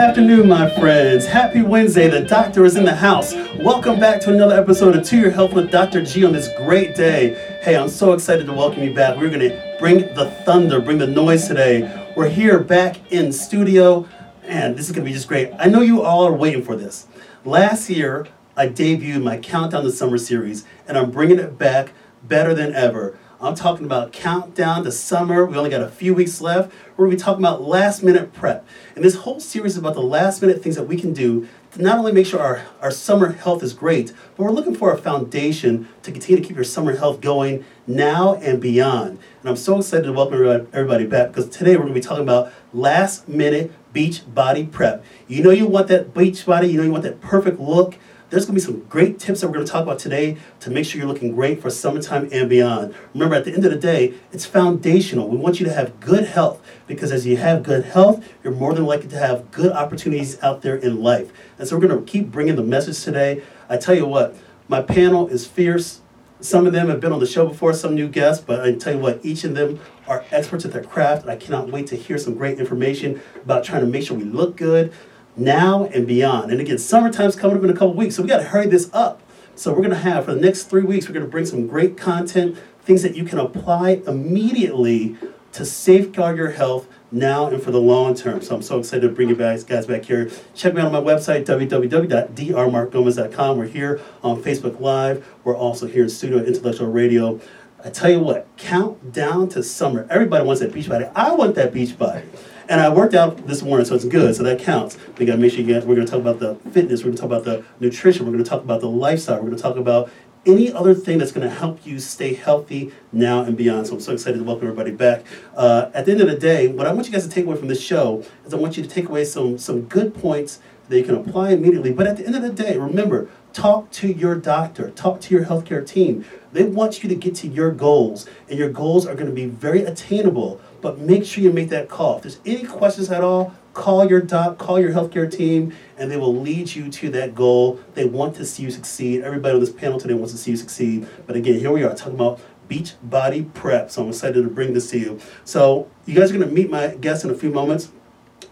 Afternoon, my friends. Happy Wednesday. The doctor is in the house. Welcome back to another episode of To Your Health with Dr. G on this great day. Hey, I'm so excited to welcome you back. We're going to bring the thunder, bring the noise today. We're here back in studio, and this is going to be just great. I know you all are waiting for this. Last year, I debuted my Countdown to Summer series, and I'm bringing it back better than ever. I'm talking about countdown to summer. We only got a few weeks left. We're going to be talking about last minute prep. And this whole series is about the last minute things that we can do to not only make sure our, our summer health is great, but we're looking for a foundation to continue to keep your summer health going now and beyond. And I'm so excited to welcome everybody back because today we're going to be talking about last minute beach body prep. You know you want that beach body, you know you want that perfect look there's going to be some great tips that we're going to talk about today to make sure you're looking great for summertime and beyond. Remember, at the end of the day, it's foundational. We want you to have good health because as you have good health, you're more than likely to have good opportunities out there in life. And so we're going to keep bringing the message today. I tell you what, my panel is fierce. Some of them have been on the show before, some new guests, but I tell you what, each of them are experts at their craft, and I cannot wait to hear some great information about trying to make sure we look good, now and beyond. And again, summertime's coming up in a couple weeks, so we got to hurry this up. So we're going to have for the next three weeks, we're going to bring some great content, things that you can apply immediately to safeguard your health now and for the long term. So I'm so excited to bring you guys, guys back here. Check me out on my website, www.drmarkgomez.com. We're here on Facebook Live. We're also here in studio at Intellectual Radio. I tell you what, count down to summer. Everybody wants that beach body. I want that beach body. And I worked out this morning, so it's good, so that counts. We gotta make sure you get, we're gonna talk about the fitness, we're gonna talk about the nutrition, we're gonna talk about the lifestyle, we're gonna talk about any other thing that's going to help you stay healthy now and beyond. So I'm so excited to welcome everybody back. Uh, at the end of the day, what I want you guys to take away from this show is I want you to take away some some good points that you can apply immediately. But at the end of the day, remember, talk to your doctor, talk to your healthcare team. They want you to get to your goals, and your goals are going to be very attainable but make sure you make that call. If there's any questions at all, call your doc, call your healthcare team, and they will lead you to that goal. They want to see you succeed. Everybody on this panel today wants to see you succeed. But again, here we are talking about beach body prep. So I'm excited to bring this to you. So you guys are going to meet my guests in a few moments.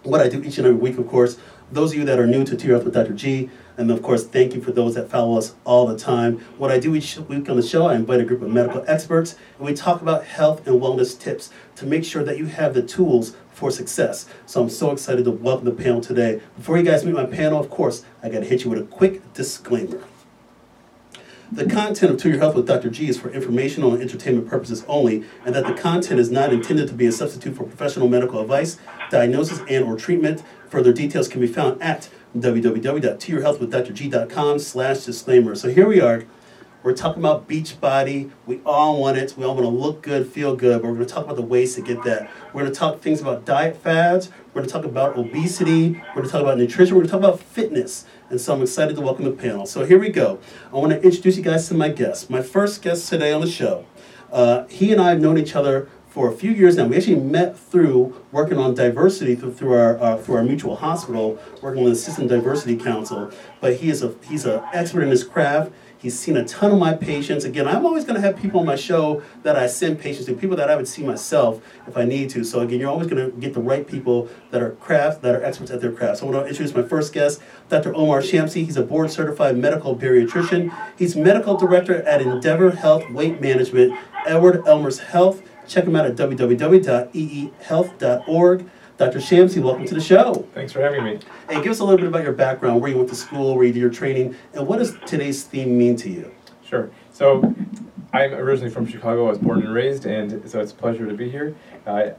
What I do each and every week, of course. Those of you that are new to Tier Health with Dr. G, and of course, thank you for those that follow us all the time. What I do each week on the show, I invite a group of medical experts, and we talk about health and wellness tips to make sure that you have the tools for success. So I'm so excited to welcome the panel today. Before you guys meet my panel, of course, I got to hit you with a quick disclaimer. The content of To Your Health with Dr. G is for informational and entertainment purposes only, and that the content is not intended to be a substitute for professional medical advice, diagnosis, and or treatment. Further details can be found at www.toyourhealthwithdrg.com slash disclaimer. So here we are. We're talking about beach body. We all want it. We all want to look good, feel good, but we're going to talk about the ways to get that. We're going to talk things about diet fads. We're going to talk about obesity. We're going to talk about nutrition. We're going to talk about fitness. And so I'm excited to welcome the panel. So here we go. I want to introduce you guys to my guest. My first guest today on the show. Uh, he and I have known each other for a few years now. We actually met through working on diversity through, through our uh, through our mutual hospital, working on the System Diversity Council. But he is a he's an expert in his craft. He's seen a ton of my patients. Again, I'm always going to have people on my show that I send patients to, people that I would see myself if I need to. So again, you're always going to get the right people that are craft, that are experts at their craft. So I want to introduce my first guest, Dr. Omar Shamsi. He's a board certified medical bariatrician. He's medical director at Endeavor Health Weight Management, Edward-Elmhurst Health. Check him out at www.eehealth.org. Dr. Shamsi, welcome to the show. Thanks for having me. Hey, give us a little bit about your background, where you went to school, where you did your training, and what does today's theme mean to you? Sure. So, I'm originally from Chicago. I was born and raised, and so it's a pleasure to be here. I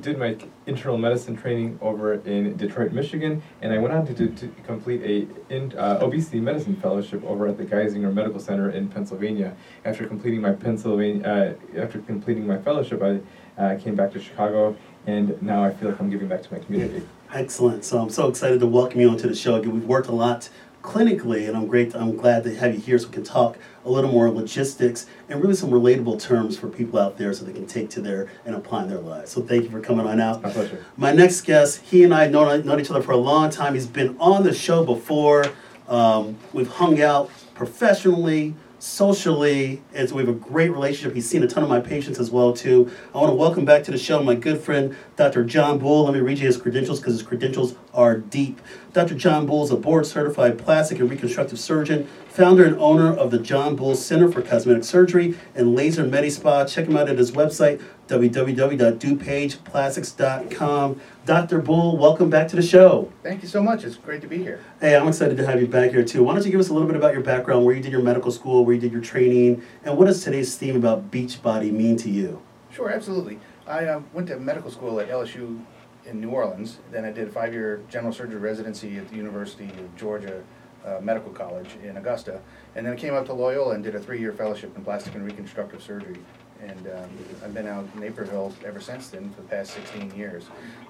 did my internal medicine training over in Detroit, Michigan, and I went on to, to, to complete a in, uh, obesity medicine fellowship over at the Geisinger Medical Center in Pennsylvania. After completing my Pennsylvania, uh, after completing my fellowship, I uh, came back to Chicago, and now I feel like I'm giving back to my community. Excellent. So I'm so excited to welcome you onto the show. Again, we've worked a lot clinically, and I'm great. I'm glad to have you here so we can talk a little more logistics and really some relatable terms for people out there so they can take to their and apply in their lives. So thank you for coming on out. My pleasure. My next guest, he and I have known, known each other for a long time. He's been on the show before. Um, we've hung out professionally, socially, so we have a great relationship. He's seen a ton of my patients as well too. I want to welcome back to the show my good friend Dr. John Bull. Let me read you his credentials because his credentials are deep. Dr. John Bull is a board certified plastic and reconstructive surgeon, founder and owner of the John Bull Center for Cosmetic Surgery and Laser Medi Spa. Check him out at his website, www.dupageplastics.com. Dr. Bull, welcome back to the show. Thank you so much. It's great to be here. Hey, I'm excited to have you back here too. Why don't you give us a little bit about your background, where you did your medical school, where you did your training, and what does today's theme about Beachbody mean to you? Sure, absolutely. I uh, went to medical school at LSU in New Orleans. Then I did a five-year general surgery residency at the University of Georgia uh, Medical College in Augusta. And then I came up to Loyola and did a three-year fellowship in plastic and reconstructive surgery. And um, I've been out in Naperville ever since then for the past 16 years.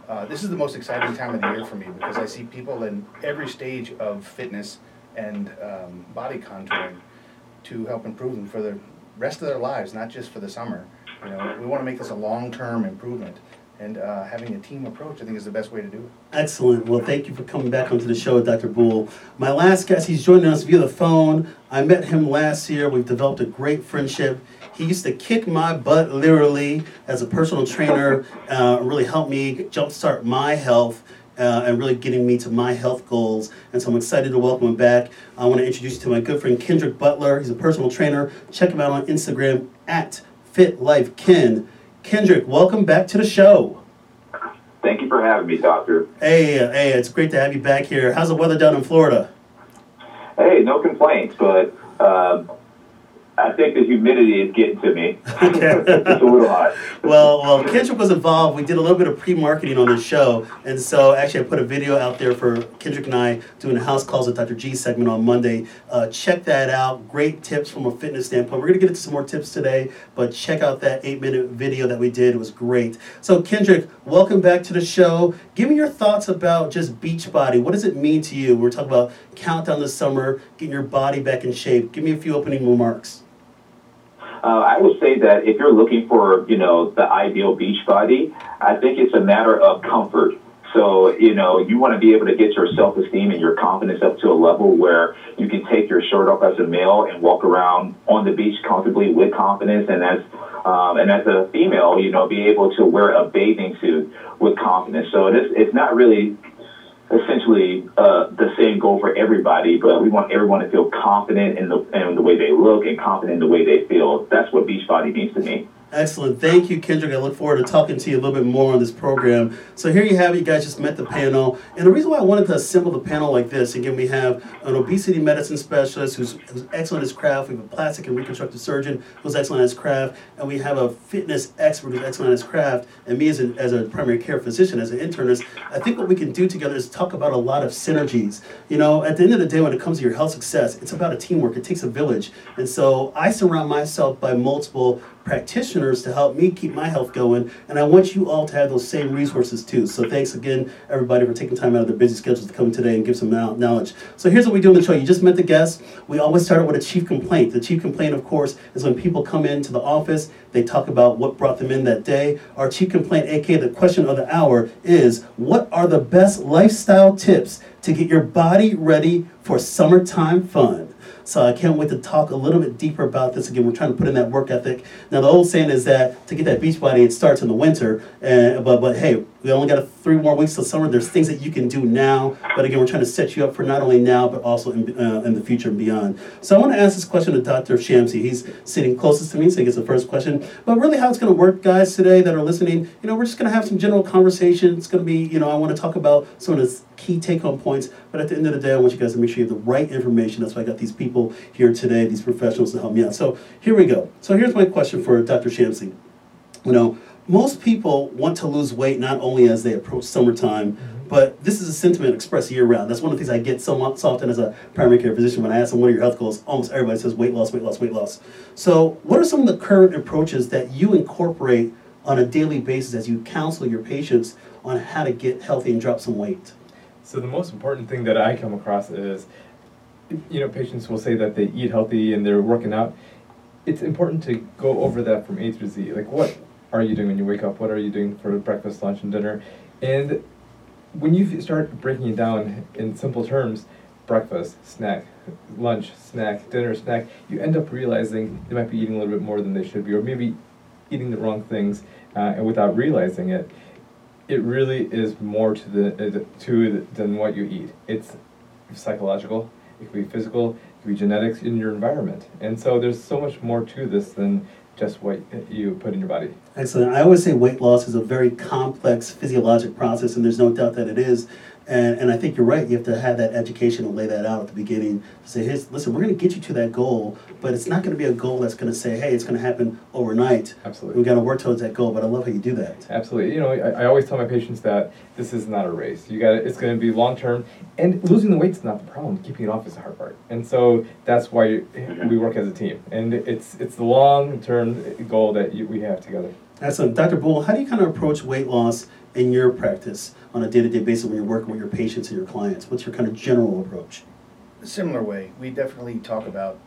Uh, this is the most exciting time of the year for me because I see people in every stage of fitness and um, body contouring to help improve them for the rest of their lives, not just for the summer. You know, we want to make this a long-term improvement, and uh, having a team approach, I think, is the best way to do it. Excellent. Well, thank you for coming back onto the show, Dr. Bull. My last guest, he's joining us via the phone. I met him last year. We've developed a great friendship. He used to kick my butt literally as a personal trainer, uh, really helped me jumpstart my health. Uh, and really getting me to my health goals. And so I'm excited to welcome him back. I want to introduce you to my good friend Kendrick Butler. He's a personal trainer. Check him out on Instagram at Fit Life Ken. Kendrick, welcome back to the show. Thank you for having me, Doctor. Hey, hey, it's great to have you back here. How's the weather down in Florida? Hey, no complaints, but uh, I think the humidity is getting to me. it's a little hot. well, well, Kendrick was involved. We did a little bit of pre-marketing on this show, and so actually, I put a video out there for Kendrick and I doing a house calls with Dr. G segment on Monday. Uh, check that out. Great tips from a fitness standpoint. We're gonna get into some more tips today, but check out that eight-minute video that we did. It was great. So, Kendrick, welcome back to the show. Give me your thoughts about just Beachbody. What does it mean to you? We're talking about countdown this summer, getting your body back in shape. Give me a few opening remarks. Uh, I would say that if you're looking for, you know, the ideal beach body, I think it's a matter of comfort. So, you know, you want to be able to get your self esteem and your confidence up to a level where you can take your shirt off as a male and walk around on the beach comfortably with confidence. And as, um, and as a female, you know, be able to wear a bathing suit with confidence. So it's, it's not really essentially uh, the same goal for everybody, but we want everyone to feel confident in the in the way they look and confident in the way they feel. That's what Beachbody means to me. Excellent. Thank you, Kendrick. I look forward to talking to you a little bit more on this program. So here you have it. You guys just met the panel. And the reason why I wanted to assemble the panel like this, again, we have an obesity medicine specialist who's, who's excellent at his craft. We have a plastic and reconstructive surgeon who's excellent at his craft. And we have a fitness expert who's excellent at his craft. And me as as a primary care physician, as an internist, I think what we can do together is talk about a lot of synergies. You know, at the end of the day, when it comes to your health success, it's about a teamwork. It takes a village. And so I surround myself by multiple practitioners to help me keep my health going. And I want you all to have those same resources too. So thanks again, everybody, for taking time out of their busy schedules to come today and give some knowledge. So here's what we do on the show. You just met the guests. We always start with a chief complaint. The chief complaint, of course, is when people come into the office, they talk about what brought them in that day. Our chief complaint, aka the question of the hour, is what are the best lifestyle tips to get your body ready for summertime fun? So I can't wait to talk a little bit deeper about this. Again, we're trying to put in that work ethic. Now, the old saying is that to get that beach body, it starts in the winter. And but but hey, we only got three more weeks till summer. There's things that you can do now. But again, we're trying to set you up for not only now but also in, uh, in the future and beyond. So I want to ask this question to Dr. Shamsi. He's sitting closest to me, so he gets the first question. But really, how it's going to work, guys, today that are listening, you know, we're just going to have some general conversation. It's going to be, you know, I want to talk about some of the key take-home points. But at the end of the day, I want you guys to make sure you have the right information. That's why I got these people here today, these professionals to help me out. So here we go. So here's my question for Dr. Shamsi. You know, most people want to lose weight not only as they approach summertime, mm-hmm. but this is a sentiment expressed year round. That's one of the things I get so, so often as a primary care physician when I ask them what are your health goals. Almost everybody says weight loss, weight loss, weight loss. So, what are some of the current approaches that you incorporate on a daily basis as you counsel your patients on how to get healthy and drop some weight? So the most important thing that I come across is, you know, patients will say that they eat healthy and they're working out. It's important to go over that from A to Z. Like, what are you doing when you wake up? What are you doing for breakfast, lunch, and dinner? And when you start breaking it down in simple terms, breakfast, snack, lunch, snack, dinner, snack, you end up realizing they might be eating a little bit more than they should be, or maybe eating the wrong things uh, and without realizing it. it really is more to the, uh, to the, than what you eat. It's psychological, it could be physical, it could be genetics in your environment. And so there's so much more to this than just what you put in your body. Excellent. I always say weight loss is a very complex physiologic process, and there's no doubt that it is. And, and I think you're right. You have to have that education and lay that out at the beginning to say, hey, listen, we're going to get you to that goal, but it's not going to be a goal that's going to say, hey, it's going to happen overnight. Absolutely. We've got to work towards that goal. But I love how you do that. Absolutely. You know, I, I always tell my patients that this is not a race. You got it's going to be long term, and losing the weight is not the problem. Keeping it off is the hard part. And so that's why we work as a team, and it's it's the long term goal that you, we have together. Excellent. Dr. Bull, how do you kind of approach weight loss in your practice on a day to day basis when you're working with your patients and your clients? What's your kind of general approach? Similar way, we definitely talk about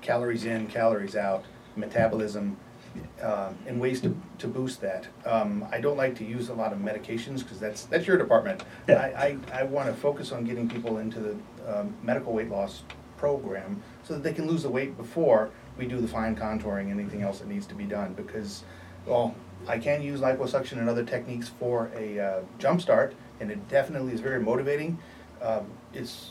calories in, calories out, metabolism, um, and ways to, to boost that. Um, I don't like to use a lot of medications because that's that's your department. Yeah. I, I, I want to focus on getting people into the um, medical weight loss program so that they can lose the weight before we do the fine contouring and anything else that needs to be done because, well, I can use liposuction and other techniques for a uh, jump start, and it definitely is very motivating. Um, it's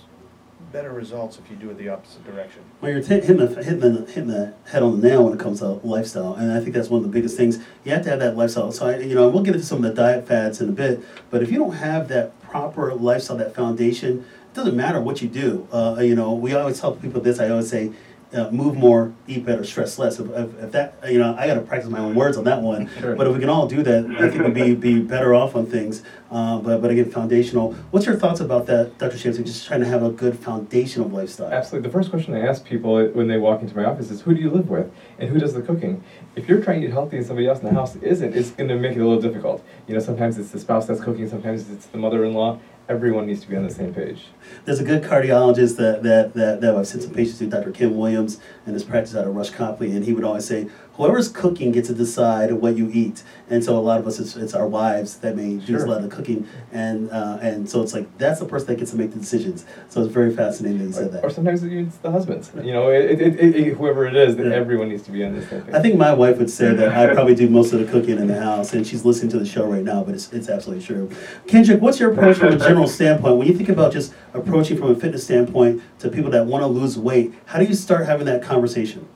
better results if you do it the opposite direction. Well, you're t- hitting, the, hitting, the, hitting the head on the nail when it comes to lifestyle, and I think that's one of the biggest things. You have to have that lifestyle. So, I, you know, we'll get into some of the diet fads in a bit, but if you don't have that proper lifestyle, that foundation, it doesn't matter what you do. Uh, you know, we always tell people this. I always say, uh, move more, eat better, stress less. If, if, if that, you know, I got to practice my own words on that one. Sure. But if we can all do that, I think we'd be, be better off on things. Uh, but, but again, foundational. What's your thoughts about that, Dr. Shamsi? Just trying to have a good foundation of lifestyle. Absolutely. The first question I ask people when they walk into my office is, "Who do you live with, and who does the cooking?" If you're trying to eat healthy and somebody else in the house isn't, it's going to make it a little difficult. You know, sometimes it's the spouse that's cooking, sometimes it's the mother-in-law. Everyone needs to be on the same page. There's a good cardiologist that, that, that, that I've sent some patients to, Dr. Kim Williams, and his practice out of Rush Copley, and he would always say, whoever's cooking gets to decide what you eat. And so a lot of us, it's, it's our wives that may do a lot of the cooking, and uh, and so it's like that's the person that gets to make the decisions. So it's very fascinating that you said that. Or sometimes it's the husbands. You know, it, it, it, whoever it is, that Yeah. everyone needs to be on this. page. I think my wife would say that I probably do most of the cooking in the house, and she's listening to the show right now, but it's, it's absolutely true. Kendrick, what's your approach from a general standpoint? When you think about just approaching from a fitness standpoint to people that want to lose weight, how do you start having that conversation?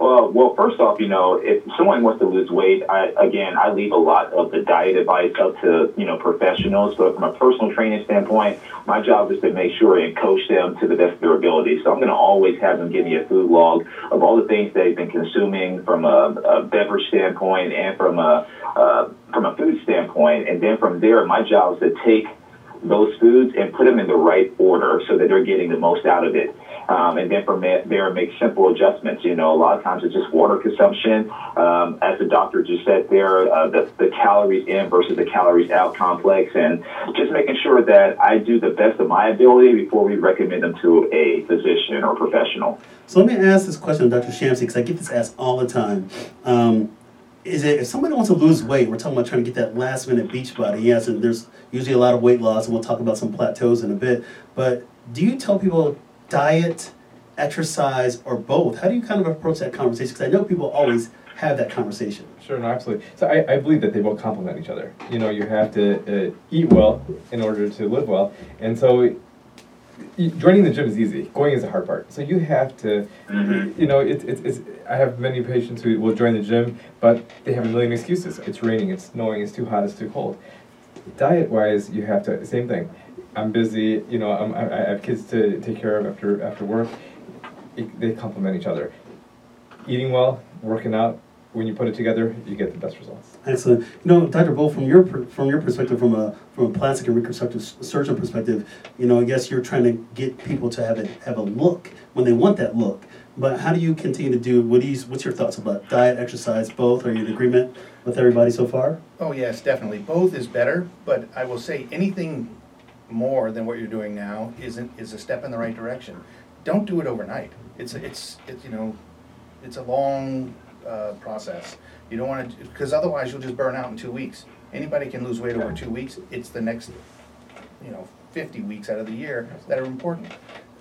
Well, well, first off, you know, if someone wants to lose weight, I, again, I leave a lot of the diet advice up to, you know, professionals. But from a personal training standpoint, my job is to make sure and coach them to the best of their ability. So I'm going to always have them give me a food log of all the things they've been consuming from a, a beverage standpoint and from a, uh, from a food standpoint. And then from there, my job is to take those foods and put them in the right order so that they're getting the most out of it. Um, and then from there, make simple adjustments. You know, a lot of times it's just water consumption. Um, as the doctor just said there, uh, the, the calories in versus the calories out complex, and just making sure that I do the best of my ability before we recommend them to a physician or professional. So let me ask this question Dr. Shamsi, because I get this asked all the time. Um, is it if somebody wants to lose weight, we're talking about trying to get that last minute beach body, yes, and there's usually a lot of weight loss, and we'll talk about some plateaus in a bit. But do you tell people diet, exercise, or both? How do you kind of approach that conversation? Because I know people always have that conversation. Sure, no, absolutely. So I, I believe that they both complement each other. You know, you have to uh, eat well in order to live well, and so joining the gym is easy. Going is the hard part. So you have to, you know, it's it's it's. I have many patients who will join the gym, but they have a million excuses. It's raining, it's snowing, it's too hot, it's too cold. Diet wise, you have to same thing. I'm busy. You know, I'm, I, I have kids to take care of after after work. It, they complement each other. Eating well, working out. When you put it together, you get the best results. Excellent. You know, Dr. Bull, from your per- from your perspective, from a from a plastic and reconstructive surgeon perspective, you know, I guess you're trying to get people to have a have a look when they want that look. But how do you continue to do? What do you, What's your thoughts about diet, exercise, both? Are you in agreement with everybody so far? Oh, yes, definitely. Both is better, but I will say anything more than what you're doing now isn't, is a step in the right direction. Don't do it overnight. It's, it's, it's, you know, it's a long, uh, process. You don't wanna, because otherwise you'll just burn out in two weeks. Anybody can lose weight over two weeks. It's the next, you know, fifty weeks out of the year that are important.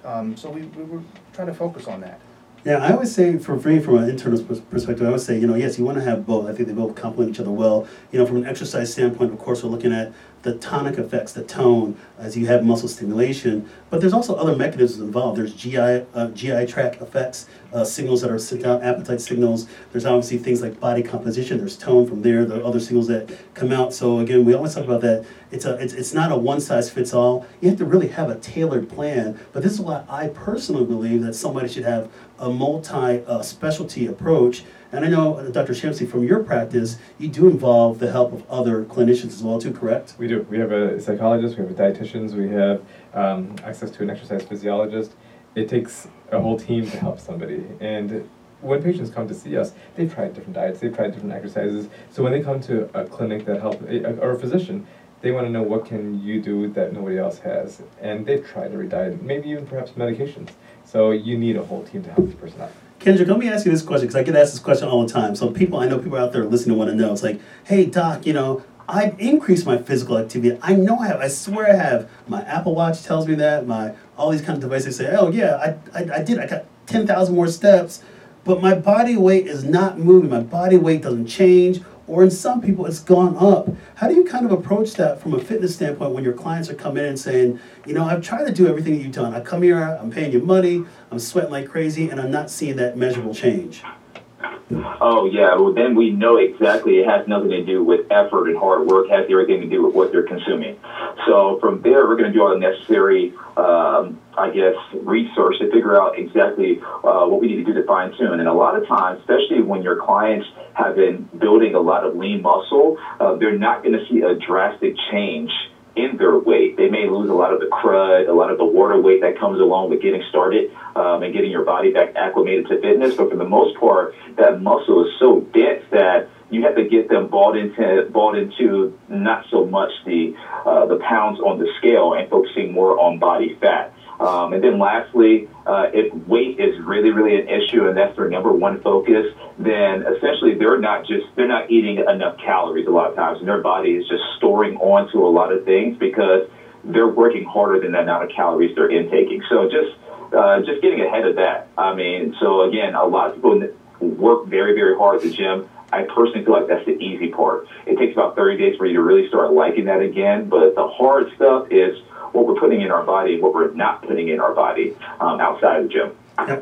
Um, so we, we were trying to focus on that. Yeah, I always say, for me, from an internal perspective, I would say, you know, yes, you want to have both. I think they both complement each other well. You know, from an exercise standpoint, of course, we're looking at the tonic effects, the tone, as you have muscle stimulation. But there's also other mechanisms involved. There's GI, uh, GI tract effects, uh, signals that are sent out, appetite signals. There's obviously things like body composition. There's tone from there. There are other signals that come out. So again, we always talk about that. It's a, it's, it's not a one size fits all. You have to really have a tailored plan. But this is why I personally believe that somebody should have a multi uh, specialty approach. And I know, uh, Dr. Shamsi, from your practice, you do involve the help of other clinicians as well, too, correct? We do. We have a psychologist, we have a dietitians, we have um, access to an exercise physiologist. It takes a whole team to help somebody. And when patients come to see us, they've tried different diets, they've tried different exercises. So when they come to a clinic that help or a physician, they want to know what can you do that nobody else has. And they've tried every diet, maybe even perhaps medications. So you need a whole team to help this person out. Kendrick, let me ask you this question because I get asked this question all the time. So people, I know people out there listening want to know. It's like, hey, doc, you know, I've increased my physical activity. I know I have. I swear I have. My Apple Watch tells me that. My all these kind of devices say, oh yeah, I, I, I did. I got ten thousand more steps, but my body weight is not moving. My body weight doesn't change or in some people it's gone up. How do you kind of approach that from a fitness standpoint when your clients are coming in and saying, you know, I've tried to do everything that you've done. I come here, I'm paying you money, I'm sweating like crazy, and I'm not seeing that measurable change. Oh yeah, well then we know exactly it has nothing to do with effort and hard work. It has everything to do with what they're consuming. So from there, we're going to do all the necessary, um, I guess, research to figure out exactly uh, what we need to do to fine tune. And a lot of times, especially when your clients have been building a lot of lean muscle, uh, they're not going to see a drastic change in their weight. They may lose a lot of the crud, a lot of the water weight that comes along with getting started um, and getting your body back acclimated to fitness. But for the most part, that muscle is so dense that you have to get them bought into bought into not so much the uh, the pounds on the scale and focusing more on body fat. Um, and then lastly, uh, if weight is really, really an issue and that's their number one focus, then essentially they're not just, they're not eating enough calories a lot of times and their body is just storing onto a lot of things because they're working harder than the amount of calories they're intaking. So just, uh, just getting ahead of that. I mean, so again, a lot of people work very, very hard at the gym. I personally feel like that's the easy part. It takes about 30 days for you to really start liking that again, but the hard stuff is what we're putting in our body and what we're not putting in our body um, outside of the gym.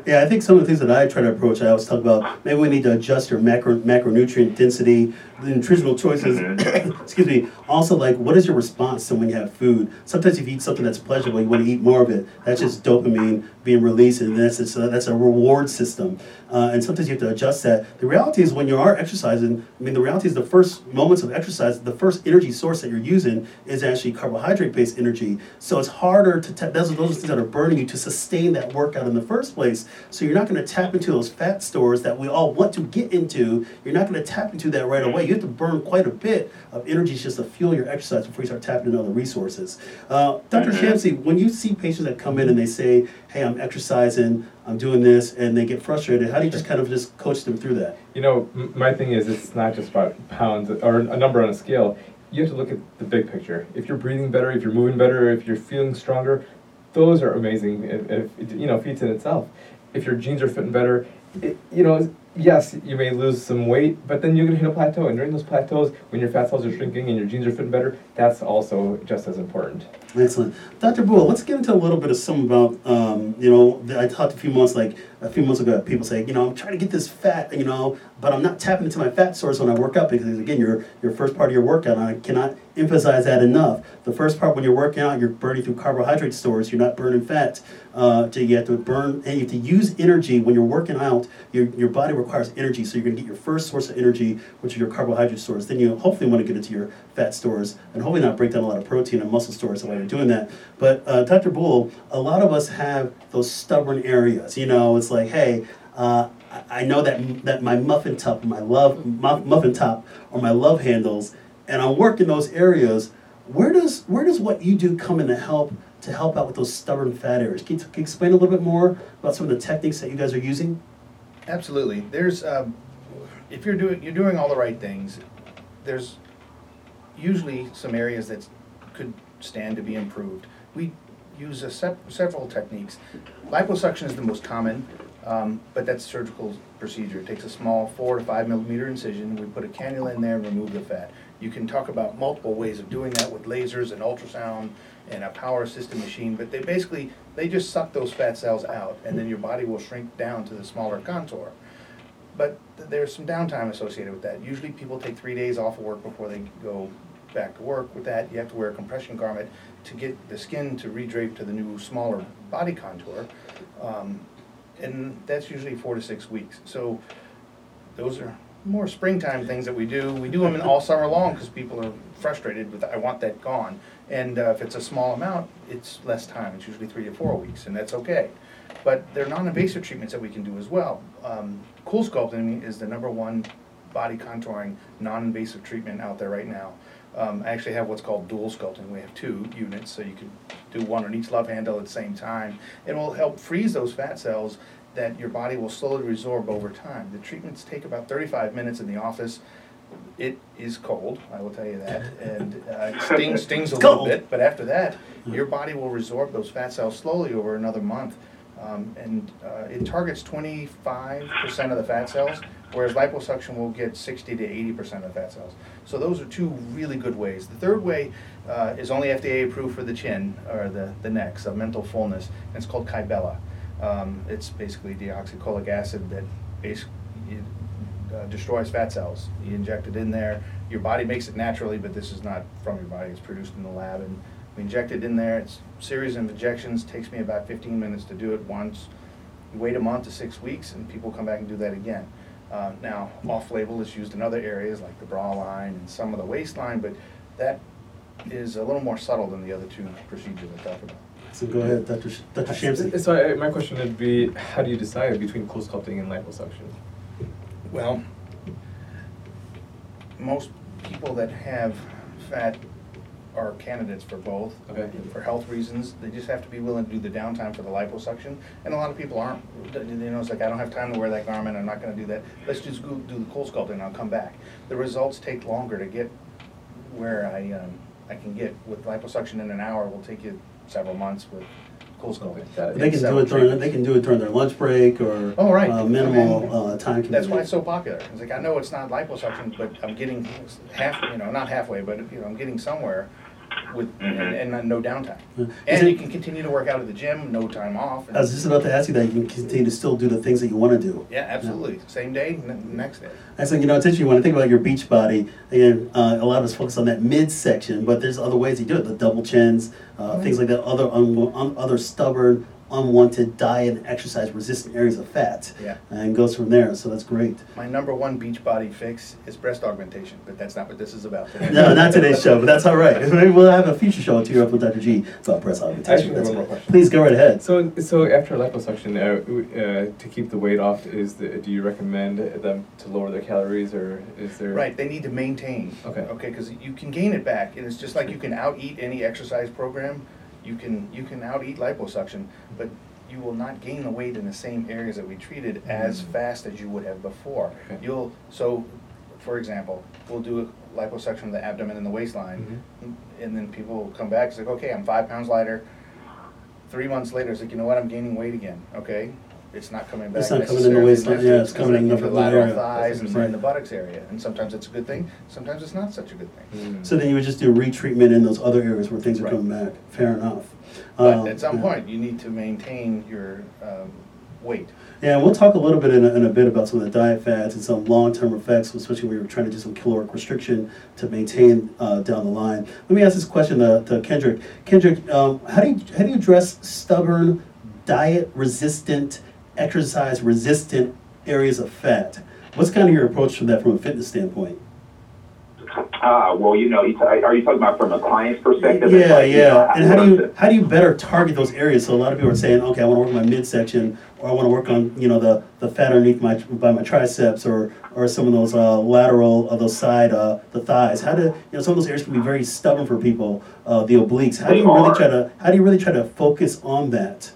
Yeah, I think some of the things that I try to approach, I always talk about maybe we need to adjust your macro macronutrient density, the nutritional choices. Mm-hmm. excuse me. Also, like, what is your response to when you have food? Sometimes if you eat something that's pleasurable, you want to eat more of it. That's just dopamine being released, and that's a, that's a reward system. Uh, and sometimes you have to adjust that. The reality is when you are exercising, I mean, the reality is the first moments of exercise, the first energy source that you're using is actually carbohydrate-based energy. So it's harder to, tap. those are those things that are burning you to sustain that workout in the first place. So you're not going to tap into those fat stores that we all want to get into. You're not going to tap into that right away. You have to burn quite a bit of energy just to fuel your exercise before you start tapping into other resources. Uh, Dr. Mm-hmm. Shamsi, when you see patients that come in and they say, hey, I'm exercising, I'm doing this, and they get frustrated, how do you just kind of just coach them through that? You know, m- my thing is it's not just about pounds or a number on a scale. You have to look at the big picture. If you're breathing better, if you're moving better, if you're feeling stronger, those are amazing. If, if you know, feats in itself. If your jeans are fitting better, it, you know, yes, you may lose some weight, but then you're going to hit a plateau. And during those plateaus, when your fat cells are shrinking and your jeans are fitting better, that's also just as important. Excellent. Dr. Bull, let's get into a little bit of some about, um, you know, I talked a few months, like a few months ago, people say, you know, I'm trying to get this fat, you know, but I'm not tapping into my fat source when I work out because, again, your, your first part of your workout, I cannot emphasize that enough. The first part when you're working out, you're burning through carbohydrate stores, you're not burning fat. Uh, to, you have to burn, and you have to use energy when you're working out. Your, your body requires energy, so you're going to get your first source of energy, which is your carbohydrate stores. Then you hopefully want to get into your fat stores, and hopefully not break down a lot of protein and muscle stores while you're doing that. But uh, Dr. Bull, a lot of us have those stubborn areas. You know, it's like, hey, uh, I know that that my muffin top, my love muffin top, or my love handles, and I'm working those areas. Where does where does what you do come in to help to help out with those stubborn fat areas? Can you, can you explain a little bit more about some of the techniques that you guys are using? Absolutely. There's um, if you're doing you're doing all the right things. There's usually some areas that could stand to be improved. We use a sep- several techniques. Liposuction is the most common. Um, but that's a surgical procedure. It takes a small four to five millimeter incision. We put a cannula in there and remove the fat. You can talk about multiple ways of doing that with lasers and ultrasound and a power assisted machine, but they basically, they just suck those fat cells out and then your body will shrink down to the smaller contour. But th- there's some downtime associated with that. Usually people take three days off of work before they go back to work. With that, you have to wear a compression garment to get the skin to redrape to the new smaller body contour. Um, and that's usually four to six weeks. So those are more springtime things that we do. We do them all summer long because people are frustrated with, I want that gone. And uh, if it's a small amount, it's less time. It's usually three to four weeks, and that's okay. But there are non-invasive treatments that we can do as well. Um, cool sculpting is the number one body contouring non-invasive treatment out there right now. Um, I actually have what's called dual sculpting. We have two units, so you can do one on each love handle at the same time. It will help freeze those fat cells that your body will slowly resorb over time. The treatments take about 35 minutes in the office. It is cold, I will tell you that, and uh, it stings, stings a little cold. bit, but after that, your body will resorb those fat cells slowly over another month. Um, and uh, it targets 25% of the fat cells, whereas liposuction will get 60 to 80% of the fat cells. So those are two really good ways. The third way uh, is only FDA approved for the chin or the, the neck, mental fullness, and it's called Kybella. Um, it's basically deoxycholic acid that basically uh, destroys fat cells. You inject it in there. Your body makes it naturally, but this is not from your body. It's produced in the lab, and we inject it in there. It's series of injections. Takes me about 15 minutes to do it once. You wait a month to six weeks, and people come back and do that again. Uh, now, off-label is used in other areas like the bra line and some of the waistline, but that is a little more subtle than the other two procedures I talked about. So go ahead, Dr. Sh- Dr. Shamsi. So I, my question would be, how do you decide between CoolSculpting and liposuction? Well, most people that have fat are candidates for both. Okay. For health reasons, they just have to be willing to do the downtime for the liposuction. And a lot of people aren't, you know, it's like, I don't have time to wear that garment, I'm not gonna do that. Let's just go do the CoolSculpting and I'll come back. The results take longer to get where I, um, I can get. With liposuction in an hour will take you several months with CoolSculpting. Got it. They can do it during, they can do it during their lunch break or Oh, right. uh, I mean, minimal uh, time. Can That's why it's so popular. It's like, I know it's not liposuction, but I'm getting half, you know, not halfway, but, you know, I'm getting somewhere with, and, and no downtime. Yeah. And it- you can continue to work out at the gym, no time off. and- I was just about to ask you that you can continue to still do the things that you want to do. Yeah, absolutely. Same day, n- next day. I said, you know, it's interesting when I think about your beach body. Again, uh, a lot of us focus on that midsection, but there's other ways you do it. The double chins, uh, things like that. Other un- un- other stubborn, unwanted diet and exercise resistant areas of fat. Yeah. And goes from there. So that's great. My number one beach body fix is breast augmentation, but that's not what this is about today. No, not today's show, but that's all right. Maybe we'll have a future show too up with Dr. G about breast augmentation. Actually, That's one more okay. question. Please go right ahead. So, so after liposuction, uh, uh, to keep the weight off, is the, do you recommend them to lower their calories, or is there? Right, they need to maintain. Okay. Okay, because you can gain it back, and it's just like you can out-eat any exercise program, you can, you can out-eat liposuction, but you will not gain the weight in the same areas that we treated as mm. fast as you would have before. Okay. You'll, so, for example, we'll do a liposuction of the abdomen and the waistline, mm-hmm. mm, and then people will come back, it's like, okay, I'm five pounds lighter. Three months later, it's like, you know what, I'm gaining weight again, okay? It's not coming back It's not coming in the necessarily waistline, necessarily, yeah, it's coming in the different lateral area. thighs and Right. in the buttocks area, and sometimes it's a good thing, sometimes it's not such a good thing. Mm. So then you would just do retreatment in those other areas where things are Right. coming back. Fair enough. But Um, at some yeah. point, you need to maintain your um, weight. Yeah, and we'll talk a little bit in a, in a bit about some of the diet fads and some long-term effects, especially when we were trying to do some caloric restriction to maintain uh, down the line. Let me ask this question to, to Kendrick. Kendrick, um, how do you how do you address stubborn, diet-resistant, exercise-resistant areas of fat? What's kind of your approach to that from a fitness standpoint? Ah, well, you know, are you talking about from a client's perspective? Yeah, Like, you know, yeah. And how do you how do you better target those areas? So a lot of people are saying, okay, I want to work my midsection, or I want to work on you know the, the fat underneath my by my triceps, or or some of those uh, lateral, uh, those side, uh, the thighs. How do you know some of those areas can be very stubborn for people, uh, the obliques. How do you really try to how do you really try to focus on that?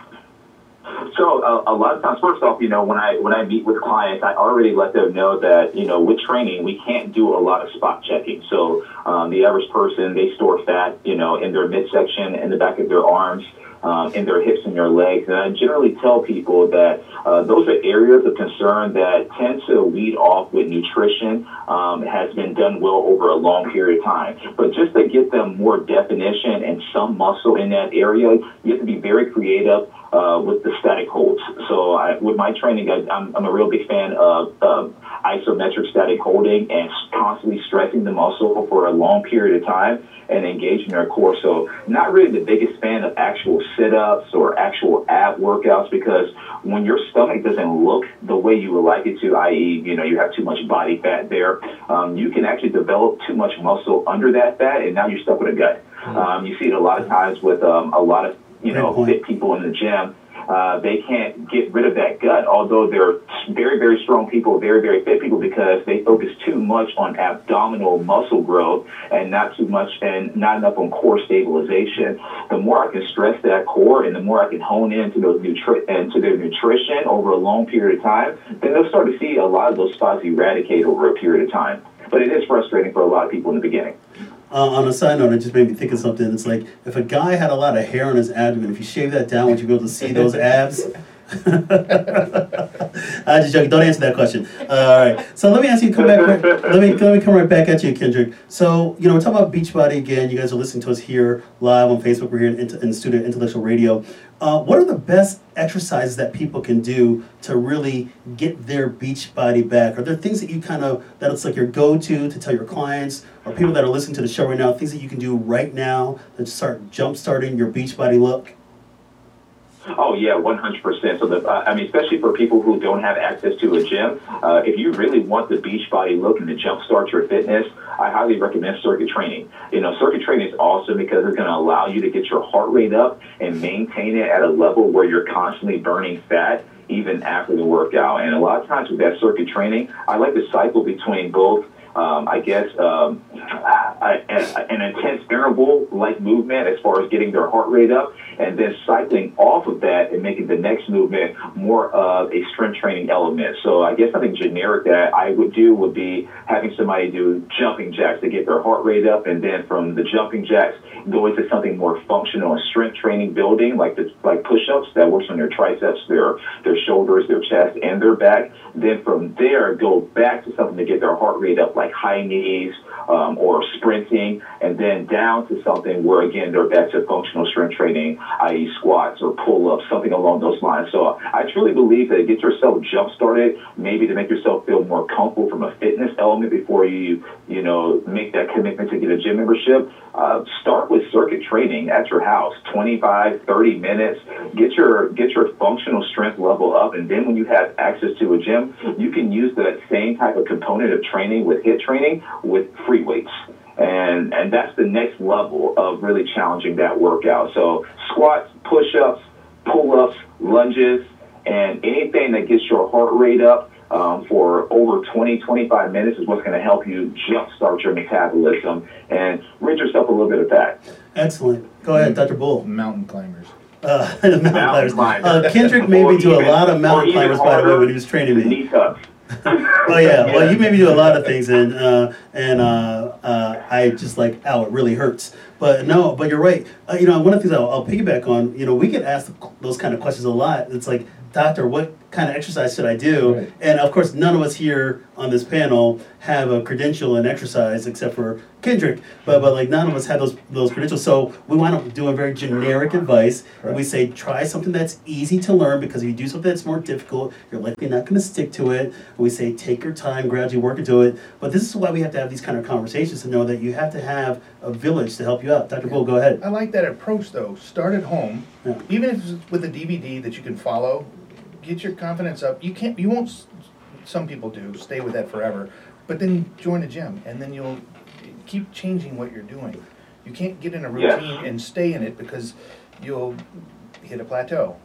So uh, a lot of times, first off, you know, when I when I meet with clients, I already let them know that you know with training we can't do a lot of spot checking. So um, the average person they store fat, you know, in their midsection, in the back of their arms. Um, in their hips and their legs. And I generally tell people that uh, those are areas of concern that tend to lead off with nutrition um, has been done well over a long period of time. But just to get them more definition and some muscle in that area, you have to be very creative uh, with the static holds. So I, with my training, I, I'm, I'm a real big fan of um, isometric static holding and constantly stressing the muscle for a long period of time and engage in their core. So not really the biggest fan of actual sit-ups or actual ab workouts because when your stomach doesn't look the way you would like it to, i.e., you know, you have too much body fat there, um, you can actually develop too much muscle under that fat, and now you're stuck with a gut. Um, you see it a lot of times with um, a lot of you know fit people in the gym uh, they can't get rid of that gut, although they're very, very strong people, very, very fit people, because they focus too much on abdominal muscle growth and not too much and not enough on core stabilization. The more I can stress that core and the more I can hone into those nutri- into their nutrition over a long period of time, then they'll start to see a lot of those spots eradicate over a period of time. But it is frustrating for a lot of people in the beginning. Uh, on a side note, it just made me think of something. It's like if a guy had a lot of hair on his abdomen, if you shave that down, would you be able to see those abs? I just joking. Don't answer that question. Uh, all right. So let me ask you. Come back. Let me let me come right back at you, Kendrick. So you know, we're talking about Beachbody again. You guys are listening to us here live on Facebook. We're here in, in Student Intellectual Radio. Uh, what are the best exercises that people can do to really get their beach body back? Are there things that you kind of that it's like your go-to to tell your clients or people that are listening to the show right now? Things that you can do right now to start jump starting your beach body look. Oh yeah, one hundred percent. So the, uh, I mean, especially for people who don't have access to a gym, uh, if you really want the beach body look and to jumpstart your fitness, I highly recommend circuit training. You know, circuit training is awesome because it's going to allow you to get your heart rate up and maintain it at a level where you're constantly burning fat even after the workout. And a lot of times with that circuit training, I like to cycle between both um, I guess, um, a, a, an intense interval like movement as far as getting their heart rate up, and then cycling off of that and making the next movement more of a strength training element. So I guess something generic that I would do would be having somebody do jumping jacks to get their heart rate up, and then from the jumping jacks go into something more functional and strength training building, like the, like push-ups that works on their triceps, their their shoulders, their chest, and their back. Then from there go back to something to get their heart rate up like high knees um, or sprinting, and then down to something where again they're back to functional strength training, i.e. squats or pull-ups, something along those lines. So I truly believe that get yourself jump started, maybe to make yourself feel more comfortable from a fitness element before you you know make that commitment to get a gym membership. Uh, start with circuit training at your house, 25, 30 minutes. Get your get your functional strength level up, and then when you have access to a gym, you can use that same type of component of training with HIIT training with free weights. And, and that's the next level of really challenging that workout. So squats, push-ups, pull-ups, lunges, and anything that gets your heart rate up um, for over 20, 25 minutes is what's going to help you jumpstart your metabolism and rid yourself a little bit of fat. Excellent. Go ahead, Dr. Bull. Mountain climbers. Uh, mountain, climbers. Uh, Kendrick made me do a lot of mountain climbers, by the way, when he was training me. Knee tucks. Oh yeah, well you made me do a lot of things, and uh, and uh, uh, I just like, ow, it really hurts. But no, but you're right. Uh, you know, one of the things I'll, I'll piggyback on. You know, we get asked those kind of questions a lot. It's like, doctor, what kind of exercise should I do? Right. And of course, none of us here on this panel have a credential in exercise except for Kendrick. But but like none of us have those those credentials. So we wind up doing very generic advice. And we say try something that's easy to learn because if you do something that's more difficult, you're likely not going to stick to it. And we say take your time, gradually work into it. But this is why we have to have these kind of conversations to know that you have to have a village to help you out. Dr. Bull, go ahead. I like that approach though. Start at home, Yeah. even if it's with a DVD that you can follow. Get your confidence up. You can't. You won't. s- Some people do stay with that forever, but then join a gym, and then you'll keep changing what you're doing. You can't get in a Yeah. routine and stay in it because you'll hit a plateau.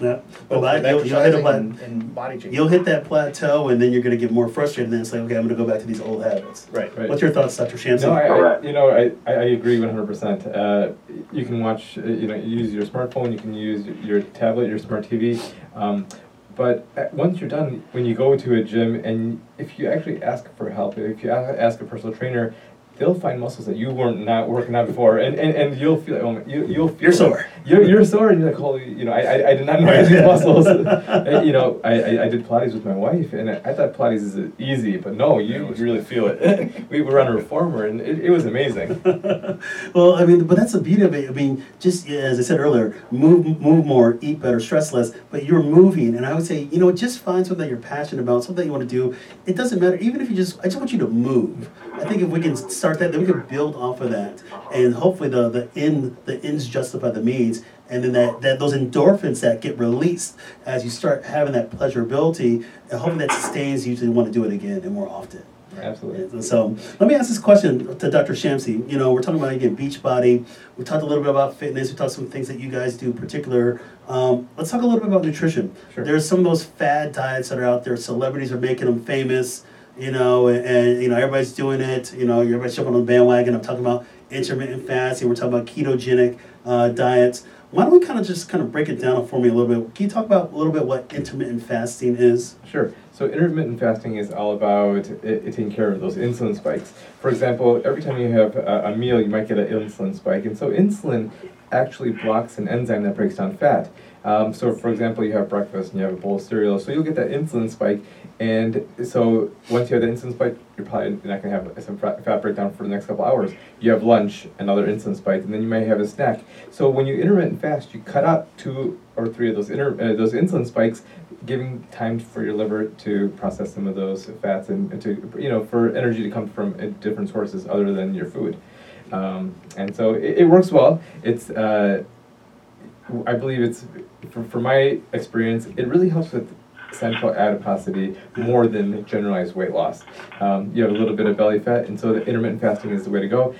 Yeah. both Well, you'll, you'll hit a exercising pla- and, and body change. You'll hit that plateau, and then you're going to get more frustrated. And then it's like, okay, I'm going to go back to these old habits. right. Right. What's your thoughts, Dr. Shamsi? No, I, I, Correct. you know, I, I I agree one hundred percent. Uh, You can watch, uh, you know, use your smartphone, you can use your tablet, your smart TV. Um, but uh, once you're done, when you go to a gym and if you actually ask for help, if you a- ask a personal trainer, they'll find muscles that you weren't not working out before, and, and, and you'll feel oh, my- you you'll feel You're sore. You're, you're sore, and you're like, holy, you know, I, I, I did not know I had these muscles. You know, I, I, I did Pilates with my wife, and I, I thought Pilates is easy, but no, you really feel it. we were on a reformer, and it, it was amazing. well, I mean, but that's the beauty of it. I mean, just as I said earlier, move, move more, eat better, stress less. But you're moving, and I would say, you know, just find something that you're passionate about, something that you want to do. It doesn't matter, even if you just. I just want you to move. I think if we can start that, then we can build off of that, and hopefully the the end the ends justify the means, and then that, that those endorphins that get released as you start having that pleasurability, and hoping that sustains you to want to do it again and more often. Absolutely. So let me ask this question to Dr. Shamsi. You know, we're talking about again Beachbody. We talked a little bit about fitness. We talked some things that you guys do in particular. Um, let's talk a little bit about nutrition. Sure. There's some of those fad diets that are out there. Celebrities are making them famous. You know, and, and you know everybody's doing it. You know, everybody's jumping on the bandwagon. I'm talking about intermittent fasting. We're talking about ketogenic uh, diets. Why don't we kind of just kind of break it down for me a little bit? Can you talk about a little bit what intermittent fasting is? Sure. So intermittent fasting is all about it, taking care of those insulin spikes. For example, every time you have a, a meal, you might get an insulin spike, and so insulin actually blocks an enzyme that breaks down fat. Um, so, for example, you have breakfast and you have a bowl of cereal, so you'll get that insulin spike, and so once you have the insulin spike, you're probably not going to have some fat breakdown for the next couple hours. You have lunch, another insulin spike, and then you may have a snack. So when you intermittent fast, you cut out two or three of those inter, uh, those insulin spikes, giving time for your liver to process some of those fats and, and to you know for energy to come from uh, different sources other than your food. Um, and so it, it, works well. It's uh, I believe it's for, for my experience, it really helps with central adiposity more than generalized weight loss. Um, you have a little bit of belly fat, and so the intermittent fasting is the way to go.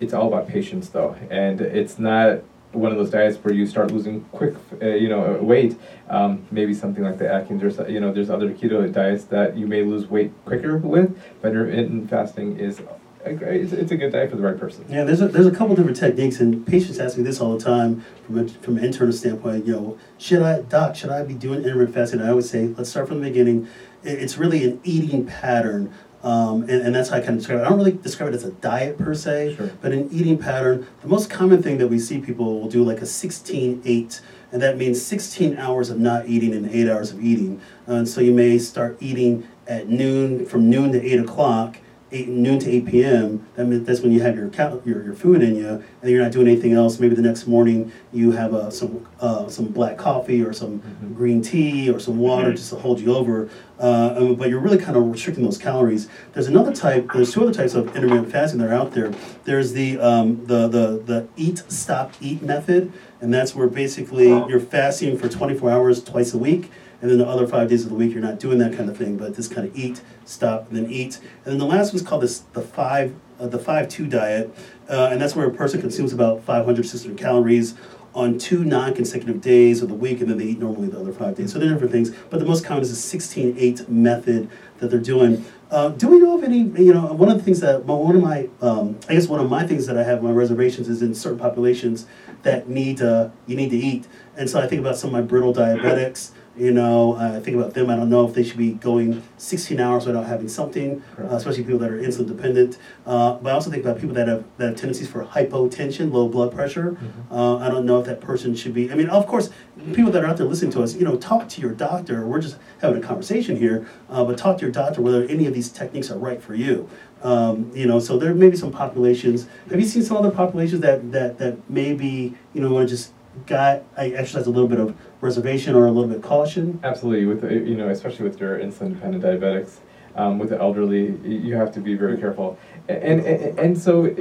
It's all about patience, though, and it's not one of those diets where you start losing quick, uh, you know, weight. Um, maybe something like the Atkins, or you know, there's other keto diets that you may lose weight quicker with. But intermittent fasting is it's, it's a good diet for the right person. Yeah, there's a, there's a couple different techniques, and patients ask me this all the time from a, from an internal standpoint. You know, should I, doc, should I be doing intermittent fasting? I always say, let's start from the beginning. It's really an eating pattern. Um, and, and that's how I kind of describe it. I don't really describe it as a diet per se, sure. but an eating pattern. The most common thing that we see people will do like a 16 8, and that means 16 hours of not eating and 8 hours of eating. Uh, and so you may start eating at noon, from noon to 8 o'clock, eight noon to eight p.m. That means that's when you have your, your your food in you, and you're not doing anything else. Maybe the next morning you have uh, some uh, some black coffee or some mm-hmm. green tea or some water mm-hmm. just to hold you over. Uh, but you're really kind of restricting those calories. There's another type. There's two other types of intermittent fasting that are out there. There's the um, the the the eat stop eat method, and that's where basically you're fasting for 24 hours twice a week and then the other five days of the week you're not doing that kind of thing, but just kind of eat, stop, and then eat. And then the last one's called this the five uh, the five two diet, uh, and that's where a person consumes about 500 600 calories on two non-consecutive days of the week, and then they eat normally the other five days. So they're different things, but the most common is the 16-8 method that they're doing. Uh, do we know of any? You know, one of the things that one of my, um, I guess one of my things that I have my reservations is in certain populations that need uh, you need to eat, and so I think about some of my brittle diabetics. You know, uh, I think about them. I don't know if they should be going 16 hours without having something, uh, especially people that are insulin dependent. Uh, but I also think about people that have that have tendencies for hypotension, low blood pressure. Mm-hmm. Uh, I don't know if that person should be. I mean, of course, people that are out there listening to us, you know, talk to your doctor. We're just having a conversation here, uh, but talk to your doctor whether any of these techniques are right for you. Um, you know, so there may be some populations. Have you seen some other populations that that that maybe you know want to just got I exercise a little bit of reservation or a little bit caution? Absolutely, with you know, especially with your insulin-dependent diabetics, um, with the elderly, you have to be very careful. And and, and so.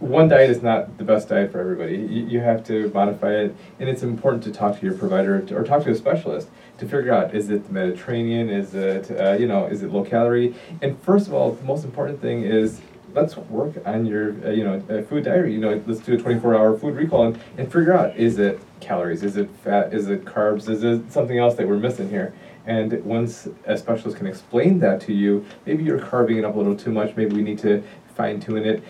one diet is not the best diet for everybody. You, you have to modify it, and it's important to talk to your provider or talk to a specialist to figure out is it the Mediterranean, is it uh, you know, is it low calorie? And first of all, the most important thing is let's work on your uh, you know uh, food diary. You know, let's do a 24-hour food recall and, and figure out is it calories, is it fat, is it carbs, is it something else that we're missing here. And once a specialist can explain that to you, maybe you're carving it up a little too much. Maybe we need to fine tune it.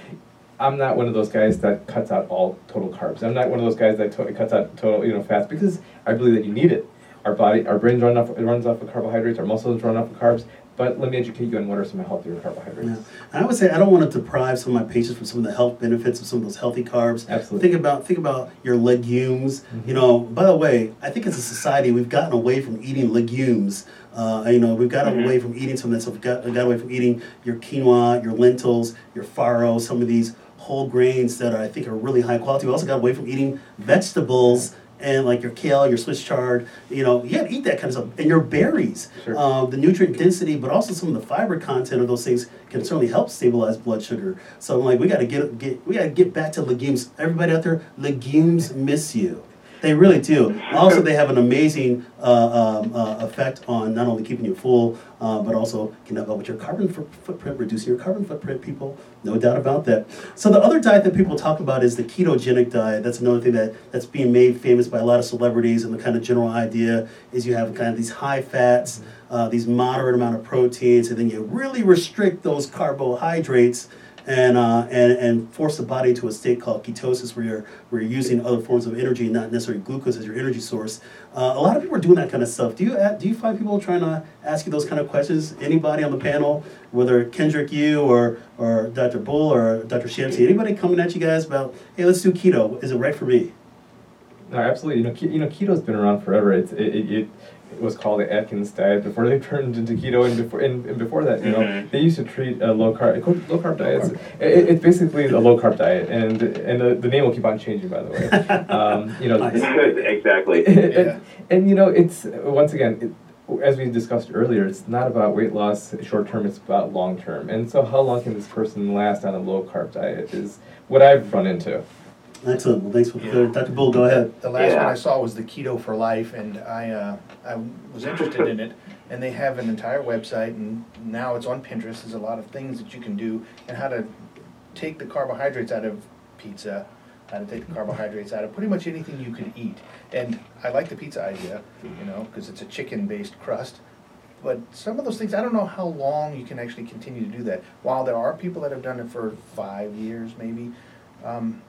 I'm not one of those guys that cuts out all total carbs. I'm not one of those guys that to- cuts out total you know fats because I believe that you need it. Our body, our brain runs off runs off of carbohydrates. Our muscles run off of carbs but let me educate you on what are some of the healthier Yeah. carbohydrates. And I would say I don't want to deprive some of my patients from some of the health benefits of some of those healthy carbs. Absolutely. Think about think about your legumes. Mhm. You know, by the way, I think as a society we've gotten away from eating legumes. Uh, you know, we've gotten Mhm. away from eating some of that stuff. We've got, got away from eating your quinoa, your lentils, your farro, some of these whole grains that are, I think are really high quality. We also got away from eating vegetables and like your kale, your Swiss chard. You know, you to eat that kind of stuff. And your berries, Sure. uh, the nutrient density, but also some of the fiber content of those things can certainly help stabilize blood sugar. So I'm like, we got to get get we got to get back to legumes. Everybody out there, legumes miss you. They really do. Also, they have an amazing uh, um, uh, effect on not only keeping you full, uh, but also can help out with your carbon foot- footprint, reducing your carbon footprint. People, no doubt about that. So the other diet that people talk about is the ketogenic diet. That's another thing that that's being made famous by a lot of celebrities. And the kind of general idea is you have kind of these high fats, uh, these moderate amount of proteins, and then you really restrict those carbohydrates and, uh, and, and force the body to a state called ketosis where you're, where you're using other forms of energy, not necessarily glucose as your energy source. Uh, a lot of people are doing that kind of stuff. Do you, do you find people trying to ask you those kind of questions? Anybody on the panel, whether Kendrick, you, or, or Dr. Bull, or Dr. Shamsi, anybody coming at you guys about, hey, let's do keto, is it right for me? No, absolutely. You know, you know, keto's been around forever. It's it, it, it it was called the Atkins diet before they turned into keto, and before and, and before that, you know, Mhm. they used to treat uh, low carb low carb diets. It, it's basically a low carb diet, and and the, the name will keep on changing. By the way, um, you know, Nice. exactly. and, Yeah. and you know, it's once again, it, as we discussed earlier, it's not about weight loss short term. It's about long term. And so, how long can this person last on a low carb diet is what I've run into. Excellent. Well, thanks for the Yeah. clarity. Dr. Bull, go ahead. The last one Yeah. I saw was the Keto for Life, and I, uh, I was interested in it. And they have an entire website, and now it's on Pinterest. There's a lot of things that you can do, and how to take the carbohydrates out of pizza, how to take the carbohydrates out of pretty much anything you can eat. And I like the pizza idea, you know, because it's a chicken-based crust. But some of those things, I don't know how long you can actually continue to do that. While there are people that have done it for five years, maybe, um,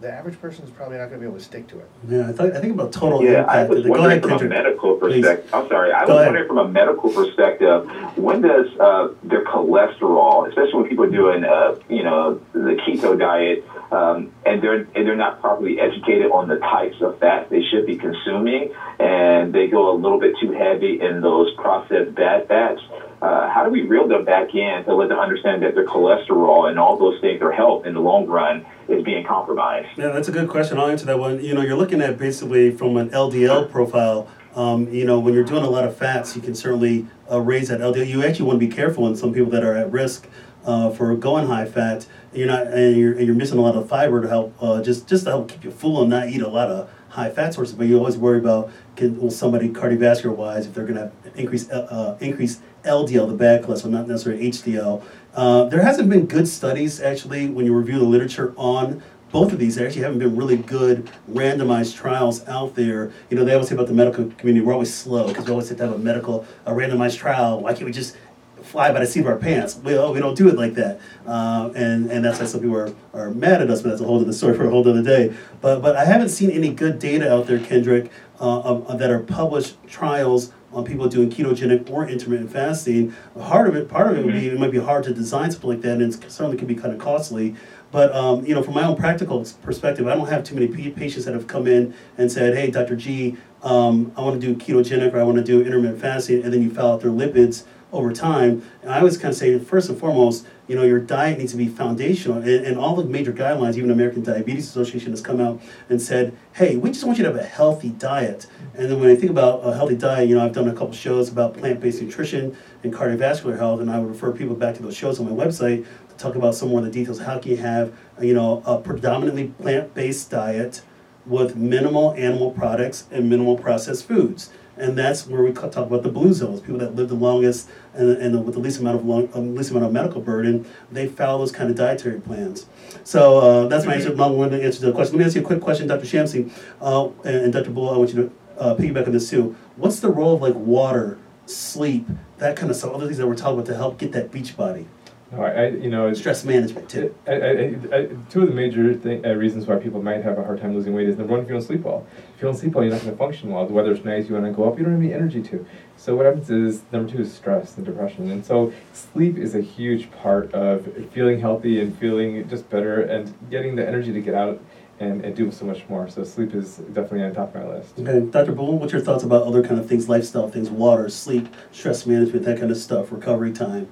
the average person is probably not going to be able to stick to it. Yeah, I, thought, I think about total Yeah, impact. I was Go wondering ahead, from a Kendrick. medical Please. perspective. I'm sorry, I Go was ahead. wondering from a medical perspective, when does uh, their cholesterol, especially when people are doing, uh, you know, the keto diet, um, and they're and they're not properly educated on the types of fats they should be consuming, and they go a little bit too heavy in those processed bad fats. Uh, how do we reel them back in to let them understand that their cholesterol and all those things, their health in the long run, is being compromised? Yeah, that's a good question. I'll answer that one. You know, you're looking at basically from an LDL profile. Um, you know, when you're doing a lot of fats, you can certainly uh, raise that LDL. You actually want to be careful in some people that are at risk uh, for going high fat. You're not, and you're, and you're missing a lot of fiber to help uh, just just to help keep you full and not eat a lot of high fat sources. But you always worry about can, will somebody cardiovascular wise if they're going to increase uh, increase LDL, the bad cholesterol, not necessarily HDL. Uh, there hasn't been good studies actually when you review the literature on both of these. There actually haven't been really good randomized trials out there. You know, they always say about the medical community, we're always slow because we always have to have a medical, a randomized trial. Why can't we just fly by the seat of our pants? Well, we don't do it like that. Uh, and, and that's why some people are, are mad at us, but that's a whole other story for a whole other day. But, but I haven't seen any good data out there, Kendrick, uh, of, of- that are published trials on people doing ketogenic or intermittent fasting. Part of it, part of it would be it might be hard to design something like that, and it certainly can be kind of costly. But um, you know, from my own practical perspective, I don't have too many pa- patients that have come in and said, "Hey, Dr. G, um, I want to do ketogenic or I want to do intermittent fasting," and then you fill out their lipids over time. And I always kind of say, first and foremost, you know, your diet needs to be foundational. And, and all the major guidelines, even American Diabetes Association has come out and said, hey, we just want you to have a healthy diet. And then when I think about a healthy diet, you know, I've done a couple shows about plant-based nutrition and cardiovascular health, and I would refer people back to those shows on my website to talk about some more of the details. How can you have, you know, a predominantly plant-based diet with minimal animal products and minimal processed foods? And that's where we talk about the blue zones. People that live the longest and, and with the least amount of long, um, least amount of medical burden, they follow those kind of dietary plans. So uh, that's my answer, long-winded answer to the question. Let me ask you a quick question, Dr. Shamsi, uh, and, and Dr. Bull. I want you to uh, piggyback on this too. What's the role of like water, sleep, that kind of stuff, other things that we're talking about to help get that beach body? No, I, I you know, Stress management too. I, two of the major thing, uh, reasons why people might have a hard time losing weight is number one, if you don't sleep well. If you don't sleep well, you're not going to function well. The weather's nice, you want to go up, you don't have any energy to. So what happens is number two is stress and depression, and so sleep is a huge part of feeling healthy and feeling just better and getting the energy to get out and, and do so much more. So sleep is definitely on top of my list. Okay, Dr. Bull, what's your thoughts about other kind of things, lifestyle things, water, sleep, stress management, that kind of stuff, recovery time?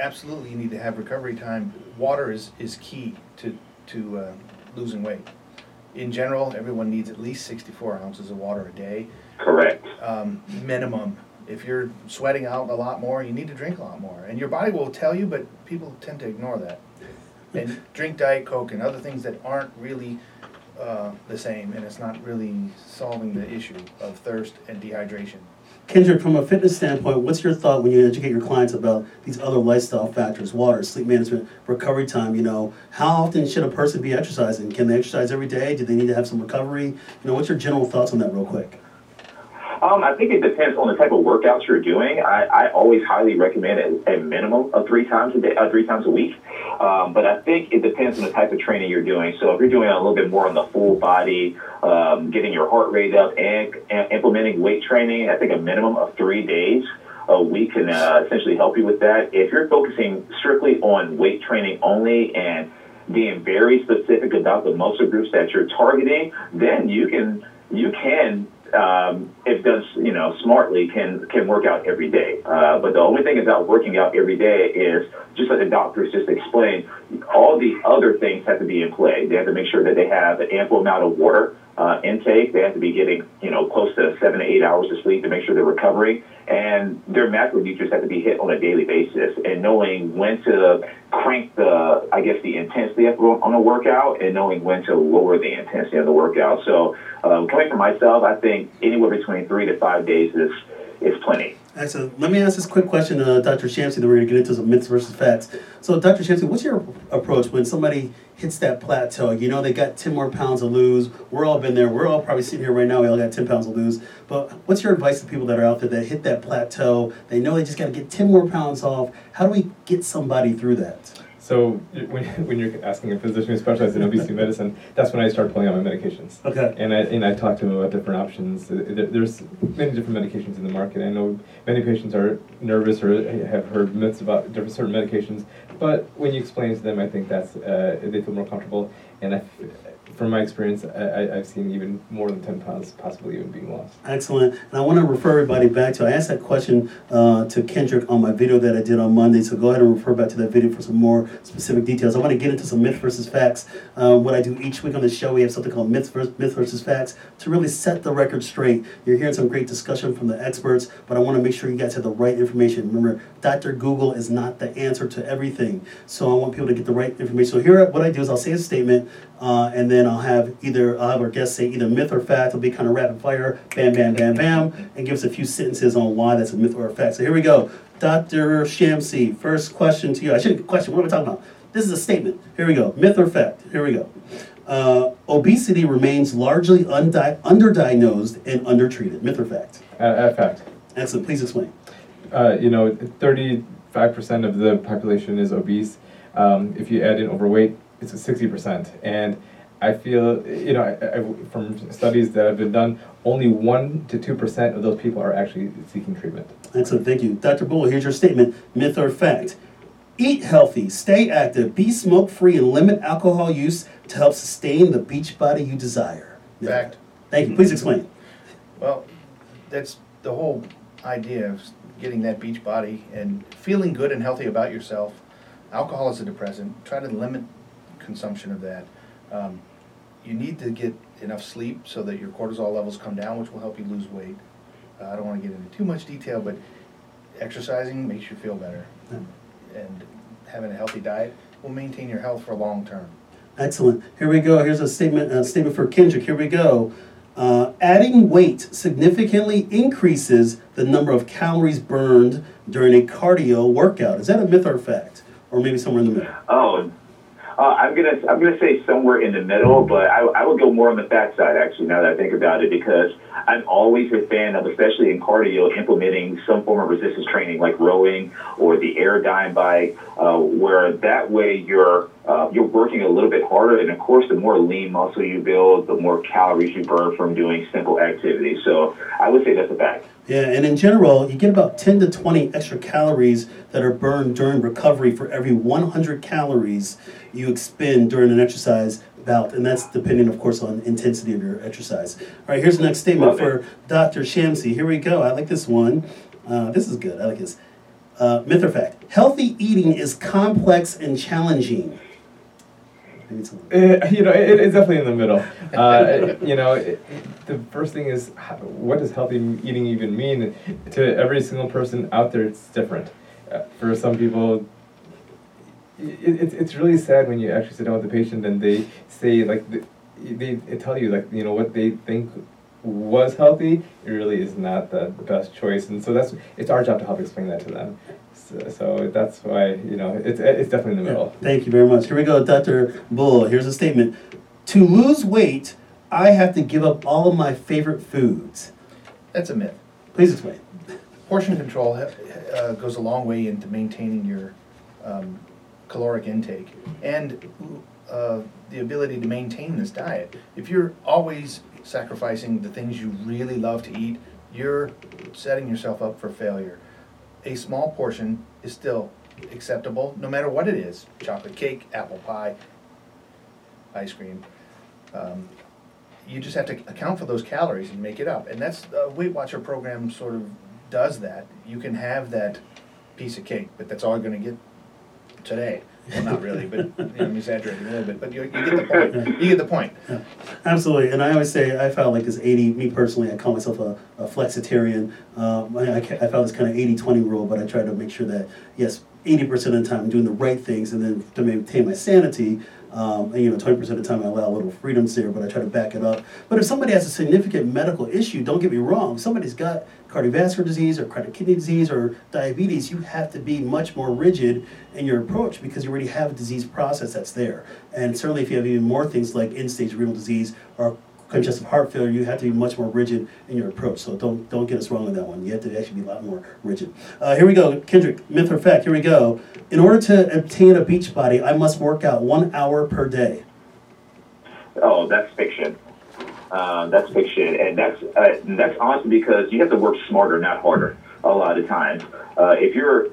Absolutely, you need to have recovery time. Water is, is key to, to uh, losing weight. In general, everyone needs at least sixty-four ounces of water a day, Correct. um, minimum. If you're sweating out a lot more, you need to drink a lot more. And your body will tell you, but people tend to ignore that. And drink Diet Coke and other things that aren't really uh, the same, and it's not really solving the issue of thirst and dehydration. Kendrick, from a fitness standpoint, what's your thought when you educate your clients about these other lifestyle factors, water, sleep management, recovery time? You know, how often should a person be exercising? Can they exercise every day? Do they need to have some recovery? You know, what's your general thoughts on that, real quick? Um, I think it depends on the type of workouts you're doing. I, I always highly recommend a, a minimum of three times a day, uh, three times a week. Um, but I think it depends on the type of training you're doing. So if you're doing a little bit more on the full body, um, getting your heart rate up, and, and implementing weight training, I think a minimum of three days a week can uh, essentially help you with that. If you're focusing strictly on weight training only and being very specific about the muscle groups that you're targeting, then you can you can um, if done you know smartly can can work out every day. Uh, but the only thing about working out every day is just like the doctors just explained, all the other things have to be in play. They have to make sure that they have an ample amount of water uh, intake. They have to be getting you know close to seven to eight hours of sleep to make sure they're recovering, and their macronutrients have to be hit on a daily basis. And knowing when to crank the I guess the intensity of, on a workout, and knowing when to lower the intensity of the workout. So um, coming from myself, I think anywhere between three to five days is is plenty. Excellent. Let me ask this quick question, uh, Dr. Shamsi, then we're going to get into some myths versus facts. So, Dr. Shamsi, what's your approach when somebody hits that plateau? You know, they got 10 more pounds to lose. We're all been there. We're all probably sitting here right now. We all got 10 pounds to lose. But what's your advice to people that are out there that hit that plateau? They know they just got to get 10 more pounds off. How do we get somebody through that? So when, when you're asking a physician who specializes in obesity medicine, that's when I start pulling out my medications. Okay. And I, and I talk to them about different options. Uh, there- There's many different medications in the market. I know many patients are nervous or have heard myths about different certain medications, but when you explain to them, I think that's uh, they feel more comfortable. And I, from my experience, I, I- I've seen even more than 10 pounds possibly even being lost. Excellent. And I want to refer everybody back to, I asked that question uh, to Kendrick on my video that I did on Monday, so go ahead and refer back to that video for some more specific details. I want to get into some myth versus facts. Um, what I do each week on the show, we have something called myth versus, myth versus facts to really set the record straight. You're hearing some great discussion from the experts, but I want to make sure you guys have the right information. Remember, Dr. Google is not the answer to everything, so I want people to get the right information. So here, what I do is I'll say a statement, uh, and then I'll have either I'll have our guests say either myth or fact. It'll be kind of rapid fire, bam, bam, bam, bam, and give us a few sentences on why that's a myth or a fact. So here we go. Dr. Shamsi, first question to you. I shouldn't question. What am I talking about? This is a statement. Here we go. Myth or fact? Here we go. Uh, obesity remains largely undi- underdiagnosed and undertreated. Myth or fact? Uh, uh, fact. Excellent. Please explain. uh, you know, 35% of the population is obese. Um, if you add in overweight, it's a 60%. And I feel, you know, I, I, from studies that have been done, only 1% to 2% of those people are actually seeking treatment. Excellent, thank you. Dr. Bull, here's your statement myth or fact. Eat healthy, stay active, be smoke free, and limit alcohol use to help sustain the beach body you desire. Fact. Thank you. Please explain. Well, that's the whole idea of getting that beach body and feeling good and healthy about yourself. Alcohol is a depressant. Try to limit consumption of that. Um, you need to get enough sleep so that your cortisol levels come down, which will help you lose weight. Uh, I don't want to get into too much detail, but exercising makes you feel better, and having a healthy diet will maintain your health for long term. Excellent. Here we go. Here's a statement, a statement for Kendrick. Here we go. Uh, adding weight significantly increases the number of calories burned during a cardio workout. Is that a myth or fact? Or maybe somewhere in the middle? Oh, Uh, I'm gonna I'm gonna say somewhere in the middle, but I, I would go more on the fat side actually. Now that I think about it, because I'm always a fan of, especially in cardio, implementing some form of resistance training like rowing or the Airdyne bike, uh, where that way you're uh, you're working a little bit harder, and of course, the more lean muscle you build, the more calories you burn from doing simple activities. So I would say that's a fact. Yeah, and in general, you get about 10 to 20 extra calories that are burned during recovery for every 100 calories you expend during an exercise bout. And that's depending, of course, on intensity of your exercise. All right, here's the next statement for. Dr. Shamsi. Here we go. I like this one. Uh, this is good. I like this. Uh, myth or fact? Healthy eating is complex and challenging. Little- Uh, you know, it, it's definitely in the middle. Uh, you know, it, it- the first thing is, what does healthy eating even mean? To every single person out there, it's different. Uh, for some people, it, it's it's really sad when you actually sit down with the patient and they say like they, they tell you like you know what they think was healthy. It really is not the best choice, and so that's it's our job to help explain that to them. So, so that's why you know it's it's definitely in the middle. Thank you very much. Here we go, Dr. Bull. Here's a statement. To lose weight, I have to give up all of my favorite foods. That's a myth. Please explain. Portion control uh, goes a long way into maintaining your um, caloric intake and uh, the ability to maintain this diet. If you're always sacrificing the things you really love to eat, you're setting yourself up for failure. A small portion is still acceptable, no matter what it is chocolate cake, apple pie, ice cream. Um, you just have to account for those calories and make it up. And that's the Weight Watcher program sort of does that. You can have that piece of cake, but that's all you're going to get today. Well, not really, but you know, I'm exaggerating a little bit. But you, you get the point. You get the point. Absolutely, and I always say I felt like this 80, me personally, I call myself a, a flexitarian. Um, I, I, I found this kind of 80 20 rule, but I try to make sure that, yes, 80% of the time I'm doing the right things, and then to maintain my sanity, um, and, you know, 20% of the time I allow little freedoms there, but I try to back it up. But if somebody has a significant medical issue, don't get me wrong, somebody's got cardiovascular disease or chronic kidney disease or diabetes, you have to be much more rigid in your approach because you already have a disease process that's there. And certainly if you have even more things like end-stage renal disease or congestive heart failure, you have to be much more rigid in your approach. So don't don't get us wrong on that one. You have to actually be a lot more rigid. Uh, here we go, Kendrick. Myth or fact? Here we go. In order to obtain a beach body, I must work out one hour per day. Oh, that's fiction. Um, that's fiction, and that's uh, that's honestly because you have to work smarter, not harder. A lot of times, uh, if you're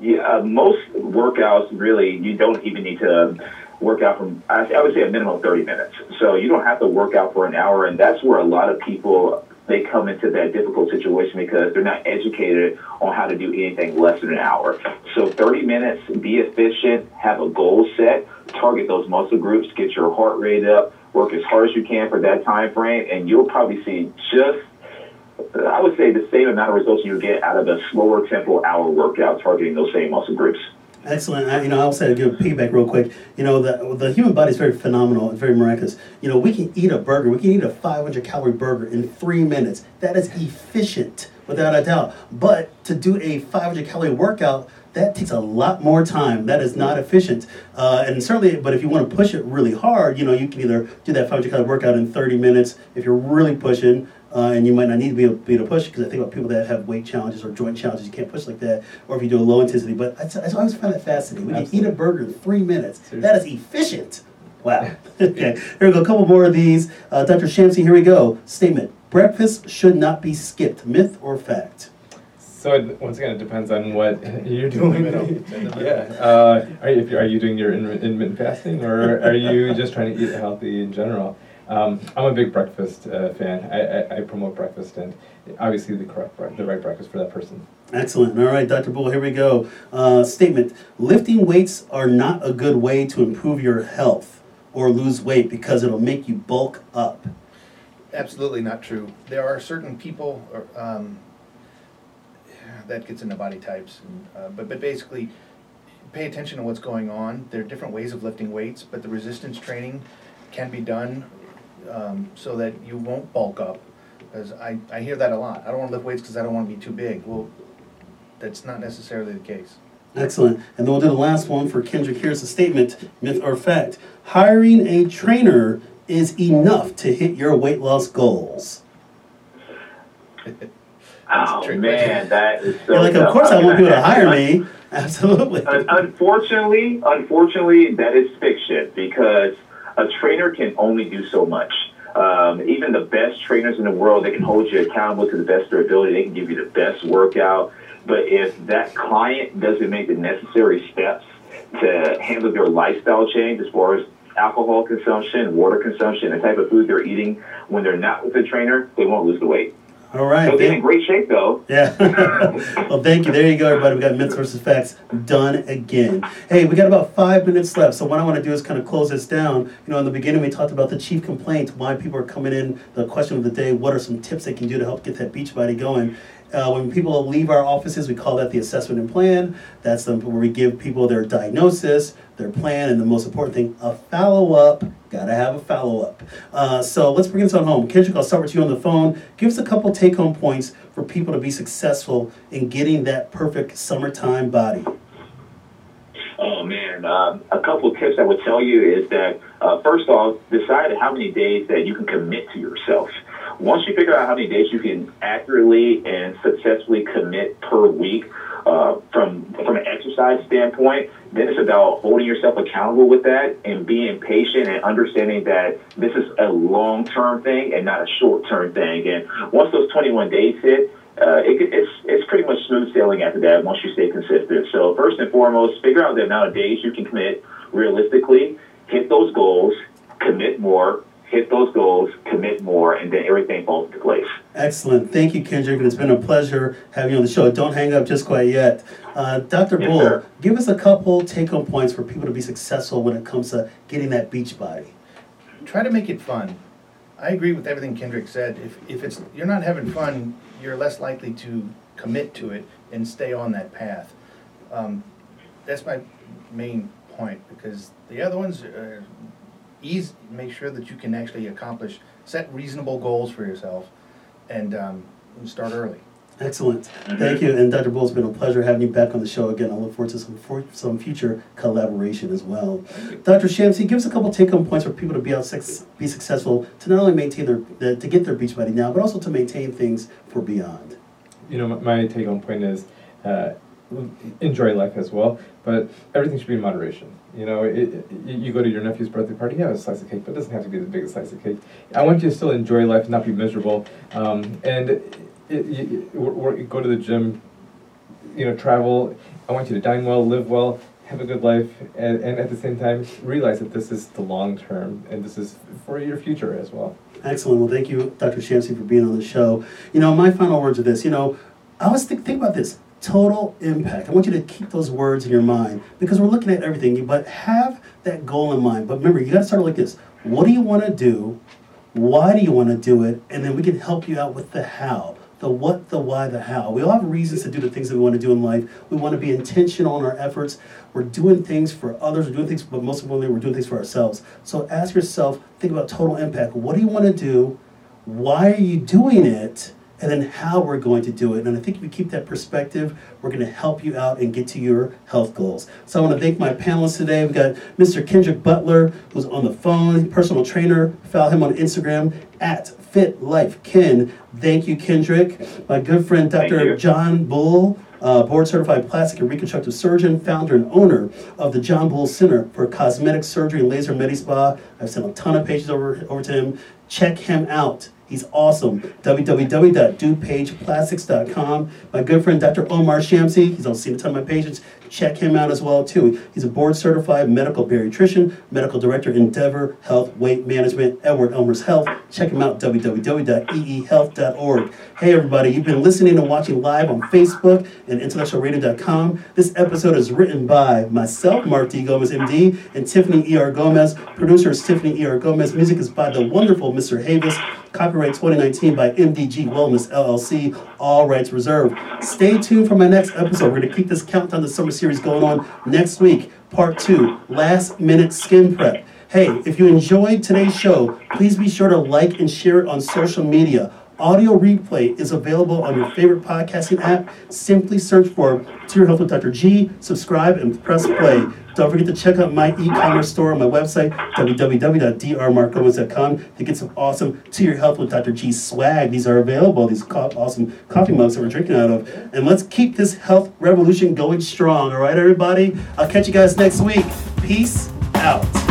yeah, uh, most workouts really you don't even need to work out from I, would say a minimum of 30 minutes. So you don't have to work out for an hour, and that's where a lot of people they come into that difficult situation because they're not educated on how to do anything less than an hour. So 30 minutes, be efficient, have a goal set, target those muscle groups, get your heart rate up, work as hard as you can for that time frame, and you'll probably see just I would say the same amount of results you get out of a slower tempo hour workout targeting those same muscle groups. Excellent. I, you know, I'll say give a piggyback real quick. You know, the the human body is very phenomenal. It's very miraculous. You know, we can eat a burger. We can eat a 500 calorie burger in three minutes. That is efficient, without a doubt. But to do a 500 calorie workout, that takes a lot more time. That is not efficient. Uh, and certainly, but if you want to push it really hard, you know, you can either do that 500 calorie workout in 30 minutes if you're really pushing. Uh, and you might not need to be able, be able to push because I think about people that have weight challenges or joint challenges, you can't push like that, or if you do a low intensity. But I, I always find that fascinating. We can eat a burger in three minutes. Seriously. That is efficient. Wow. okay, here we go. A couple more of these. Uh, Dr. Shamsi, here we go. Statement: Breakfast should not be skipped. Myth or fact? So it, once again, it depends on what you're doing. middle. It's in the middle. yeah. Uh, are you if you're, you doing your intermi- intermittent fasting, or are you just trying to eat healthy in general? Um, I'm a big breakfast uh, fan. I, I, I promote breakfast, and obviously the correct bre- the right breakfast for that person. Excellent. All right, Dr. Bull, here we go. Uh, statement Lifting weights are not a good way to improve your health or lose weight because it'll make you bulk up. Absolutely not true. There are certain people or, um, that gets into body types, and, uh, but but basically, pay attention to what's going on. There are different ways of lifting weights, but the resistance training can be done um, so that you won't bulk up. Because I, I hear that a lot. I don't want to lift weights because I don't want to be too big. Well, that's not necessarily the case. Excellent. And then we'll do the last one for Kendrick. Here's a statement, myth or fact. Hiring a trainer is enough to hit your weight loss goals. Oh trick man, that is so. You're like, of course I want people to hire me. Absolutely. Un- Unfortunately, unfortunately, that is fiction because a trainer can only do so much. Um, even the best trainers in the world, they can hold you accountable to the best of their ability. They can give you the best workout. But if that client doesn't make the necessary steps to handle their lifestyle change as far as alcohol consumption, water consumption, the type of food they're eating when they're not with the trainer, they won't lose the weight. All right. So They'll in great shape though. Yeah. well, thank you. There you go, everybody. We got myths versus facts done again. Hey, we got about five minutes left. So what I want to do is kind of close this down. You know, in the beginning we talked about the chief complaint, why people are coming in. The question of the day: What are some tips they can do to help get that beach body going? Uh, when people leave our offices, we call that the assessment and plan. That's the, where we give people their diagnosis, their plan, and the most important thing, a follow up. Gotta have a follow up. Uh, so let's bring this on home. Kendrick, I'll start with you on the phone. Give us a couple take home points for people to be successful in getting that perfect summertime body. Oh man, um, a couple tips I would tell you is that uh, first off, decide how many days that you can commit to yourself. Once you figure out how many days you can accurately and successfully commit per week, uh, from from an exercise standpoint, then it's about holding yourself accountable with that and being patient and understanding that this is a long term thing and not a short term thing. And once those 21 days hit, uh, it, it's it's pretty much smooth sailing after that once you stay consistent. So first and foremost, figure out the amount of days you can commit realistically, hit those goals, commit more, hit those goals, commit more, and then everything falls into place. Excellent. Thank you, Kendrick. It's been a pleasure having you on the show. Don't hang up just quite yet. Uh, Dr. Yes, Bull, sir. give us a couple take home points for people to be successful when it comes to getting that beach body. Try to make it fun. I agree with everything Kendrick said. If, if it's you're not having fun, you're less likely to commit to it and stay on that path. Um, that's my main point because the other ones uh, ease make sure that you can actually accomplish set reasonable goals for yourself and, um, start early. Excellent. Thank you. And Dr. Bull, it's been a pleasure having you back on the show again. I look forward to some for, some future collaboration as well. Dr. Shamsi, give us a couple take home points for people to be out sex, be successful to not only maintain their, their to get their beach body now, but also to maintain things for beyond. you know, my, my take home point is uh, enjoy life as well, but everything should be in moderation. You know, it, it, you go to your nephew's birthday party, you have a slice of cake, but it doesn't have to be the biggest slice of cake. I want you to still enjoy life not be miserable. Um, and it, you go to the gym, you know, travel. I want you to dine well, live well, have a good life, and, and at the same time, realize that this is the long term and this is for your future as well. Excellent. Well, thank you, Dr. Shamsi, for being on the show. You know, my final words are this. You know, I was think, think about this total impact. I want you to keep those words in your mind because we're looking at everything, but have that goal in mind. But remember, you got to start like this. What do you want to do? Why do you want to do it? And then we can help you out with the how. The what, the why, the how. We all have reasons to do the things that we want to do in life. We want to be intentional in our efforts. We're doing things for others, we're doing things, but most importantly, we're doing things for ourselves. So ask yourself, think about total impact. What do you want to do? Why are you doing it? And then how we're going to do it. And I think if you keep that perspective, we're going to help you out and get to your health goals. So I want to thank my panelists today. We've got Mr. Kendrick Butler, who's on the phone, personal trainer. Follow him on Instagram at FitLifeKen. Thank you, Kendrick. My good friend, Dr. John Bull, uh, board certified plastic and reconstructive surgeon, founder and owner of the John Bull Center for Cosmetic Surgery and Laser Medi Spa. I've sent a ton of pages over, over to him. Check him out. He's awesome. www.dupageplastics.com. My good friend Dr. Omar Shamsi, he's on seen a ton of my patients. Check him out as well too. He's a board certified medical bariatrician, medical director Endeavor Health Weight Management, Edward-Elmhurst Health. Check him out www.eehealth.org. Hey everybody, you've been listening and watching live on Facebook and intellectualradio.com. This episode is written by myself, Mark D. Gomez, MD, and Tiffany E.R. Gomez. Producer is Tiffany E.R. Gomez. Music is by the wonderful Mr. Havis. Copyright 2019 by MDG Wellness LLC. All rights reserved. Stay tuned for my next episode. We're going to keep this countdown to summer series going on next week. Part two, last minute skin prep. Hey, if you enjoyed today's show, please be sure to like and share it on social media. audio replay is available on your favorite podcasting app. Simply search for To Your Health with Dr. G, subscribe, and press play. Don't forget to check out my e-commerce store on my website, www.drmarkgomez.com, to get some awesome To Your Health with Dr. G swag. These are available, these co- awesome coffee mugs that we're drinking out of. And let's keep this health revolution going strong, all right, everybody? I'll catch you guys next week. Peace out.